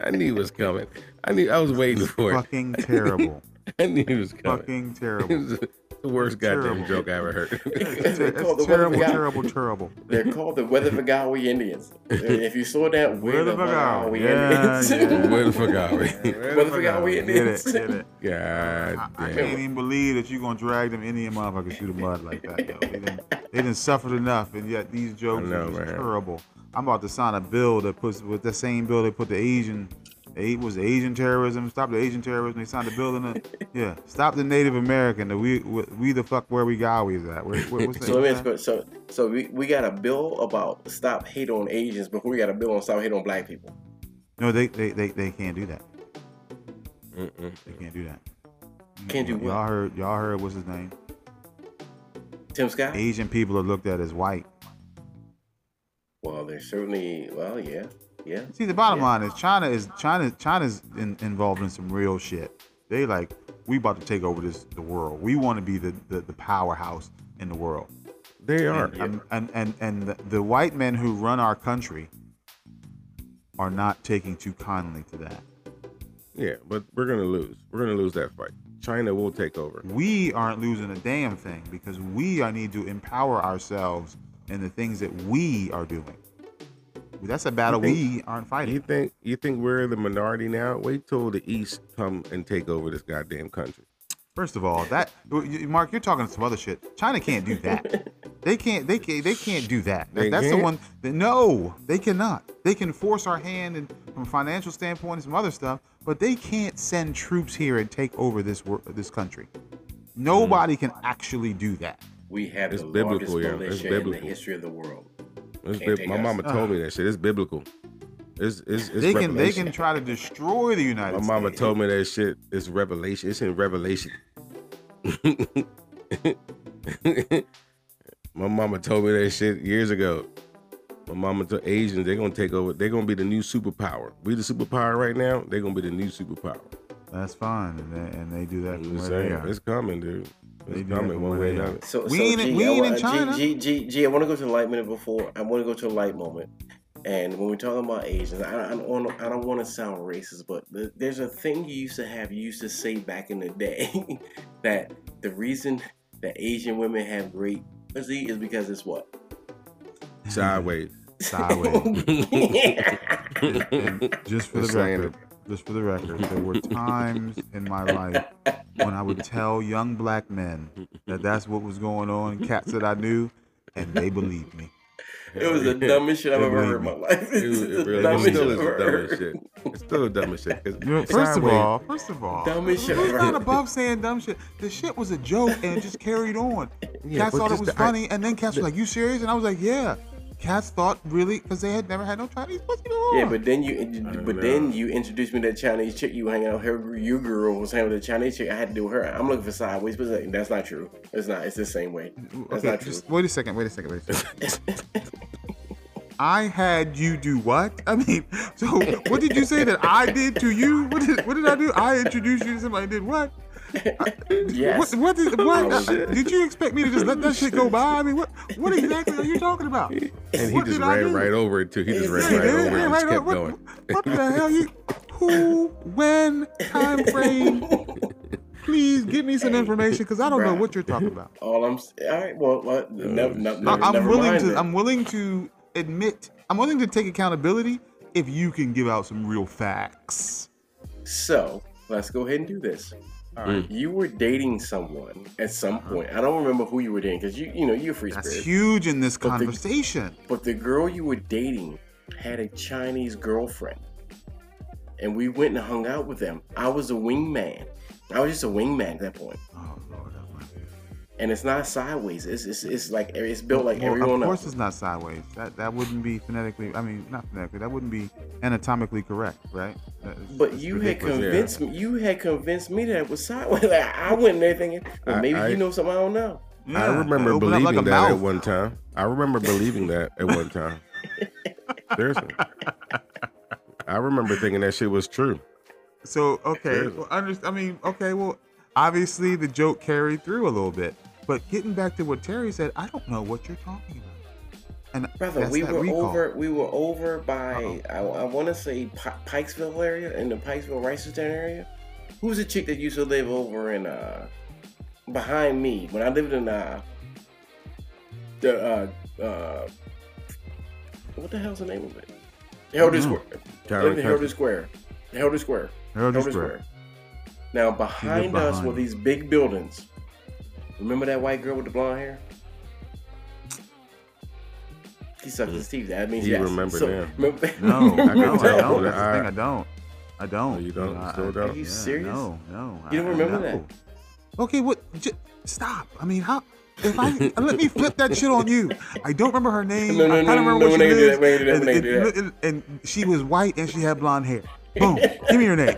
I knew it was coming. I knew I was waiting for it. Fucking terrible. I knew it was coming. Fucking terrible. so the worst goddamn Terrible. joke I ever heard. They're called the terrible, terrible, terrible. They're called the Weatherfagawi Indians. If you saw that, Weatherfagawi. Weatherfagawi Yeah, Indians. yeah. Where the fuck are we? Weatherfagawi Get Indians. it, get it. God I, I damn. can't even believe that you're gonna drag them Indian motherfuckers through the mud like that, yo. They didn't, they didn't suffer enough, and yet these jokes know, are just terrible. I'm about to sign a bill that puts with the same bill they put the Asian, it was Asian terrorism. Stop the Asian terrorism. They signed a bill in the yeah. Stop the Native American. The we we, we the fuck where we got is at. Where, where, what's? So let me ask so so we, we got a bill about stop hate on Asians, but we got a bill on stop hate on black people. no, they, they they they can't do that. Mm-mm. They can't do that. Can't do what? Y'all heard? Y'all heard? What's his name? Tim Scott? Asian people are looked at as white. Well, they're certainly well, yeah, yeah. See, the bottom Yeah. line is China is China China's in, involved in some real shit. They like we about to take over this the world. We want to be the, the the powerhouse in the world. They are. And and and, and, and the, the white men who run our country are not taking too kindly to that. Yeah, but we're gonna lose. We're gonna lose that fight. China will take over. We aren't losing a damn thing because we are need to empower ourselves in the things that we are doing. That's a battle think- we aren't fighting. You think you think we're the minority now? Wait till the East come and take over this goddamn country. First of all, that Mark, you're talking some other shit. China can't do that. They can't. They can't. They can't do that. They That's the can't? one. That, no, they cannot. They can force our hand, and from a financial standpoint and some other stuff, but they can't send troops here and take over this this country. Nobody hmm. can actually do that. We have It's the biblical, largest yeah. Militia in the biblical. history of the world. It's Can't bib- my us. mama uh-huh. told me that shit. It's biblical. It's it's, it's they can. They can try to destroy the United States. My States. mama told me that shit. It's revelation. It's in Revelation. My mama told me that shit years ago. My mama told Asians they're gonna take over. They're gonna be the new superpower. We the superpower right now. They're gonna be the new superpower. That's fine, and they, and they do that I'm from where they are. it's coming, dude. They It's do that coming one way or they are. another. So, We so ain't- G, we ain't wa- in China. G, G, G, G, I want to go to the light minute before. I want to go to a light moment. And when we're talking about Asians, I, I don't want I don't want to sound racist, but the, there's a thing you used to have, you used to say back in the day, that the reason that Asian women have great pussy is because it's what Sideways. Sideways. Just for the Just saying record, just for the record, there were times in my life when I would tell young black men that that's what was going on, cats that I knew, and they believed me. It was the dumbest shit I've ever heard in my life. It, It's was- the it really dumbest it still shit is the dumbest shit. It's still the dumbest shit. You know, first of all, first of all, Dumbest shit we're not above saying dumb shit. The shit was a joke and it just carried on. Yeah, cats thought it was the- I- funny, and then cats were like, "You serious?" And I was like, "Yeah." Cats thought really because they had never had no Chinese pussy before. Yeah, but then you, but know. then you introduced me to that Chinese chick you were hanging out. Her, you girl was hanging with the Chinese chick. I had to do with her. I'm looking for sideways, but that's not true. It's not. It's the same way. That's Okay, not true. just wait a second. Wait a second. Wait a second. I had you do what? I mean, so what did you say that I did to you? What did what did I do? I introduced you to somebody. Did what? Yes. What? What did? What? Oh, shit. Uh, did you expect me to just let that shit go by? I mean, what? What exactly are you talking about? And he What just ran right over it too. He just ran Yeah, right over it and right, kept what, going. What the hell you? Who? When? Time frame? Please give me some information because I don't know what you're talking about. All I'm. s- All right. Well, well uh, never, never, I- never, I'm never willing to. then. I'm willing to admit. I'm willing to take accountability if you can give out some real facts. So let's go ahead and do this. All Mm. You were dating someone at some point. I don't remember who you were dating because you, you know, you're a free That's spirit. That's huge in this But the- conversation. But the girl you were dating had a Chinese girlfriend. And we went and hung out with them. I was a wingman. I was just a wingman at that point. Oh Lord, have mercy. And it's not sideways. It's it's, it's like it's built like Well, everyone of course, else. it's not sideways. That that wouldn't be phonetically. I mean, not phonetically. That wouldn't be anatomically correct, right? That is- But it's you had ridiculous. convinced me. You had convinced me that it was sideways. Like I went in there thinking, well, maybe I- you know something I don't know. I remember open believing like a that at one time. I remember believing that at one time. Seriously. I remember thinking that shit was true. So okay, Seriously. well, under, I mean, okay, well, obviously the joke carried through a little bit, but getting back to what Terry said, I don't know what you're talking about. And Brother, we were recall. over. We were over by. Uh-oh. I, I want to say Pi- Pikesville area in the Pikesville Reisterstown area. Who's the chick that used to live over in uh behind me when I lived in uh the uh uh what the hell's the name of it? Heraldry. Square. I Charlie lived in Heraldry Country. Square. Heraldry Square. Heraldry Square. Square. Now behind us were these big buildings. Remember that white girl with the blonde hair? He sucked his teeth. That means He yes. remembered so, now. Remember, No, I can no, I don't. That's the I- thing. I don't. I don't. Oh, you don't? I- Still I- don't? Are you yeah, serious? No, no. You don't I- remember no. that? Okay, what? J- stop. I mean, how? If I let me flip that shit on you, I don't remember her name. No, no, I no, kinda remember no, where we're she not gonna do lives, that, we're not gonna do that, and, we're not gonna do and- and- and she was white and she had blonde hair. Boom. Give me your name.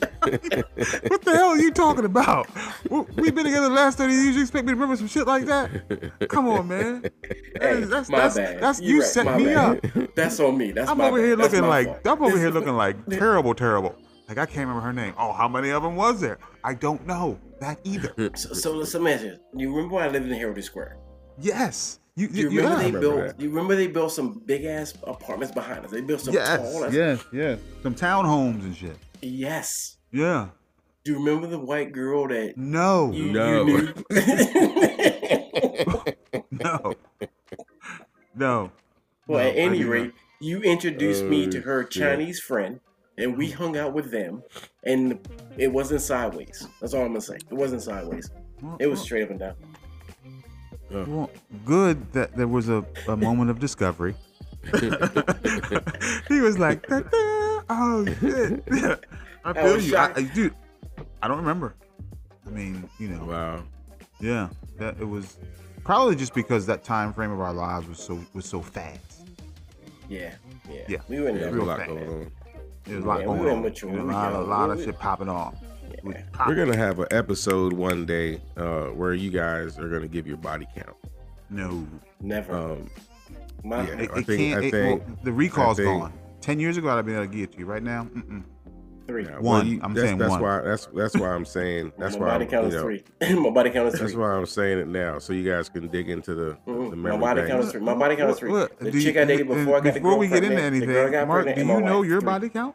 what the hell are you talking about? We- We've been together the last 30 years. You expect me to remember some shit like that? Come on, man. Hey, is- that's, my that's, bad. that's You you right, set my me bad. up. That's on me. That's I'm my over bad. here That's looking like fault. I'm over here looking like terrible, terrible. Like I can't remember her name. Oh, how many of them was there? I don't know that either. So, so let's imagine. You remember when I lived in Heraldry Square? Yes, you, you you, remember yeah. they remember built? that. You remember they built some big ass apartments behind us. They built some tall. Yes, ass- yes, yes. Some townhomes and shit. Yes. Yeah. Do you remember the white girl that No, you, No. you knew? no, no. well, No, at any did not. rate, you introduced me to Oh, her shit. Chinese friend, and we hung out with them, and it wasn't sideways. That's all I'm gonna say. It wasn't sideways. Well, It was well, straight up and down. well, good that there was a, a moment of discovery. he was like, "Da, da." "Oh shit!" I I feel was you, I. I- dude. I don't remember. I mean, you know, Wow. yeah, that it was probably just because that time frame of our lives was so was so fast. Yeah, yeah. Yeah. We were in Yeah, there. there's a real lot going on. There was a lot Yeah, we going were on. mature. You know, a We lot, a lot We- of we- shit popping off. Yeah. We're gonna have an episode one day uh, where you guys are gonna give your body count. No, Never. Um, My, yeah. it, I it think- can't. I it- think- well, the recall's I think- gone. Ten years ago, I'd have been able to give it to you. Right now, mm-mm. Three. yeah, One. I'm that's, saying that's one. why that's that's why I'm saying that's my why body I'm, count you is know, three. my body count is three. That's why I'm saying it now, so you guys can dig into the, Mhm. the My body banks. count is three. My body count is three. Look, The chick you- I dated before I got before we get into pregnant, the girl anything, Mark, do you know your body count?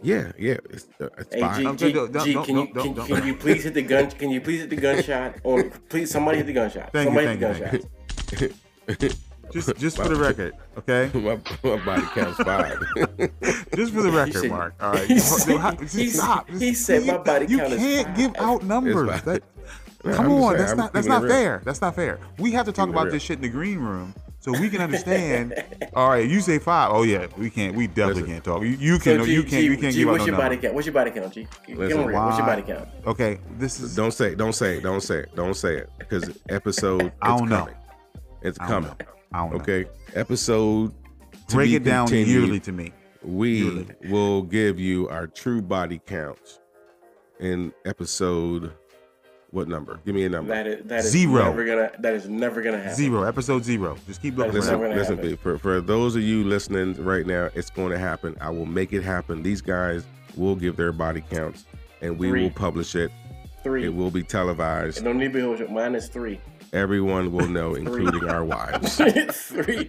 Yeah, yeah, it's, uh, it's Hey, fine. G, Okay, G, don't- don't- G, can you can, can you please hit the gun? Can you please hit the gunshot? Or please, somebody hit the gunshot. Thank you, somebody hit the gunshot. Just, just for the record, okay? my, my body counts five. Just for the record, Mark. All right, he You- said- he just said- stop. he said my body You count is can't give out numbers. That, No, come on, saying, that's I'm not that's it not real. fair. That's not fair. We have to talk about this shit in the green room so we can understand. all right, you say five. Oh yeah, we can't. We definitely Listen. can't talk. You, you So, can. G, you can't. G, you can't G, give out what's no your body number. count? What's your body count, G? Listen, real. What's your body count? Okay, this is. Don't say, don't say, it, don't say it, don't say it, because episode I don't know. It's coming. know. I don't know. Okay, episode. to Break it down continued. yearly to me. We yearly. will give you our true body counts in episode. What number? Give me a number. That is that is Zero. never gonna that is never gonna happen. Zero. Episode zero. Just keep looking. That is for Listen, never it. gonna listen. For, for those of you listening right now, it's going to happen. I will make it happen. These guys will give their body counts, and we Three. will publish it. Three. It will be televised. It don't need to be mine is three. Everyone will know, including our wives. three.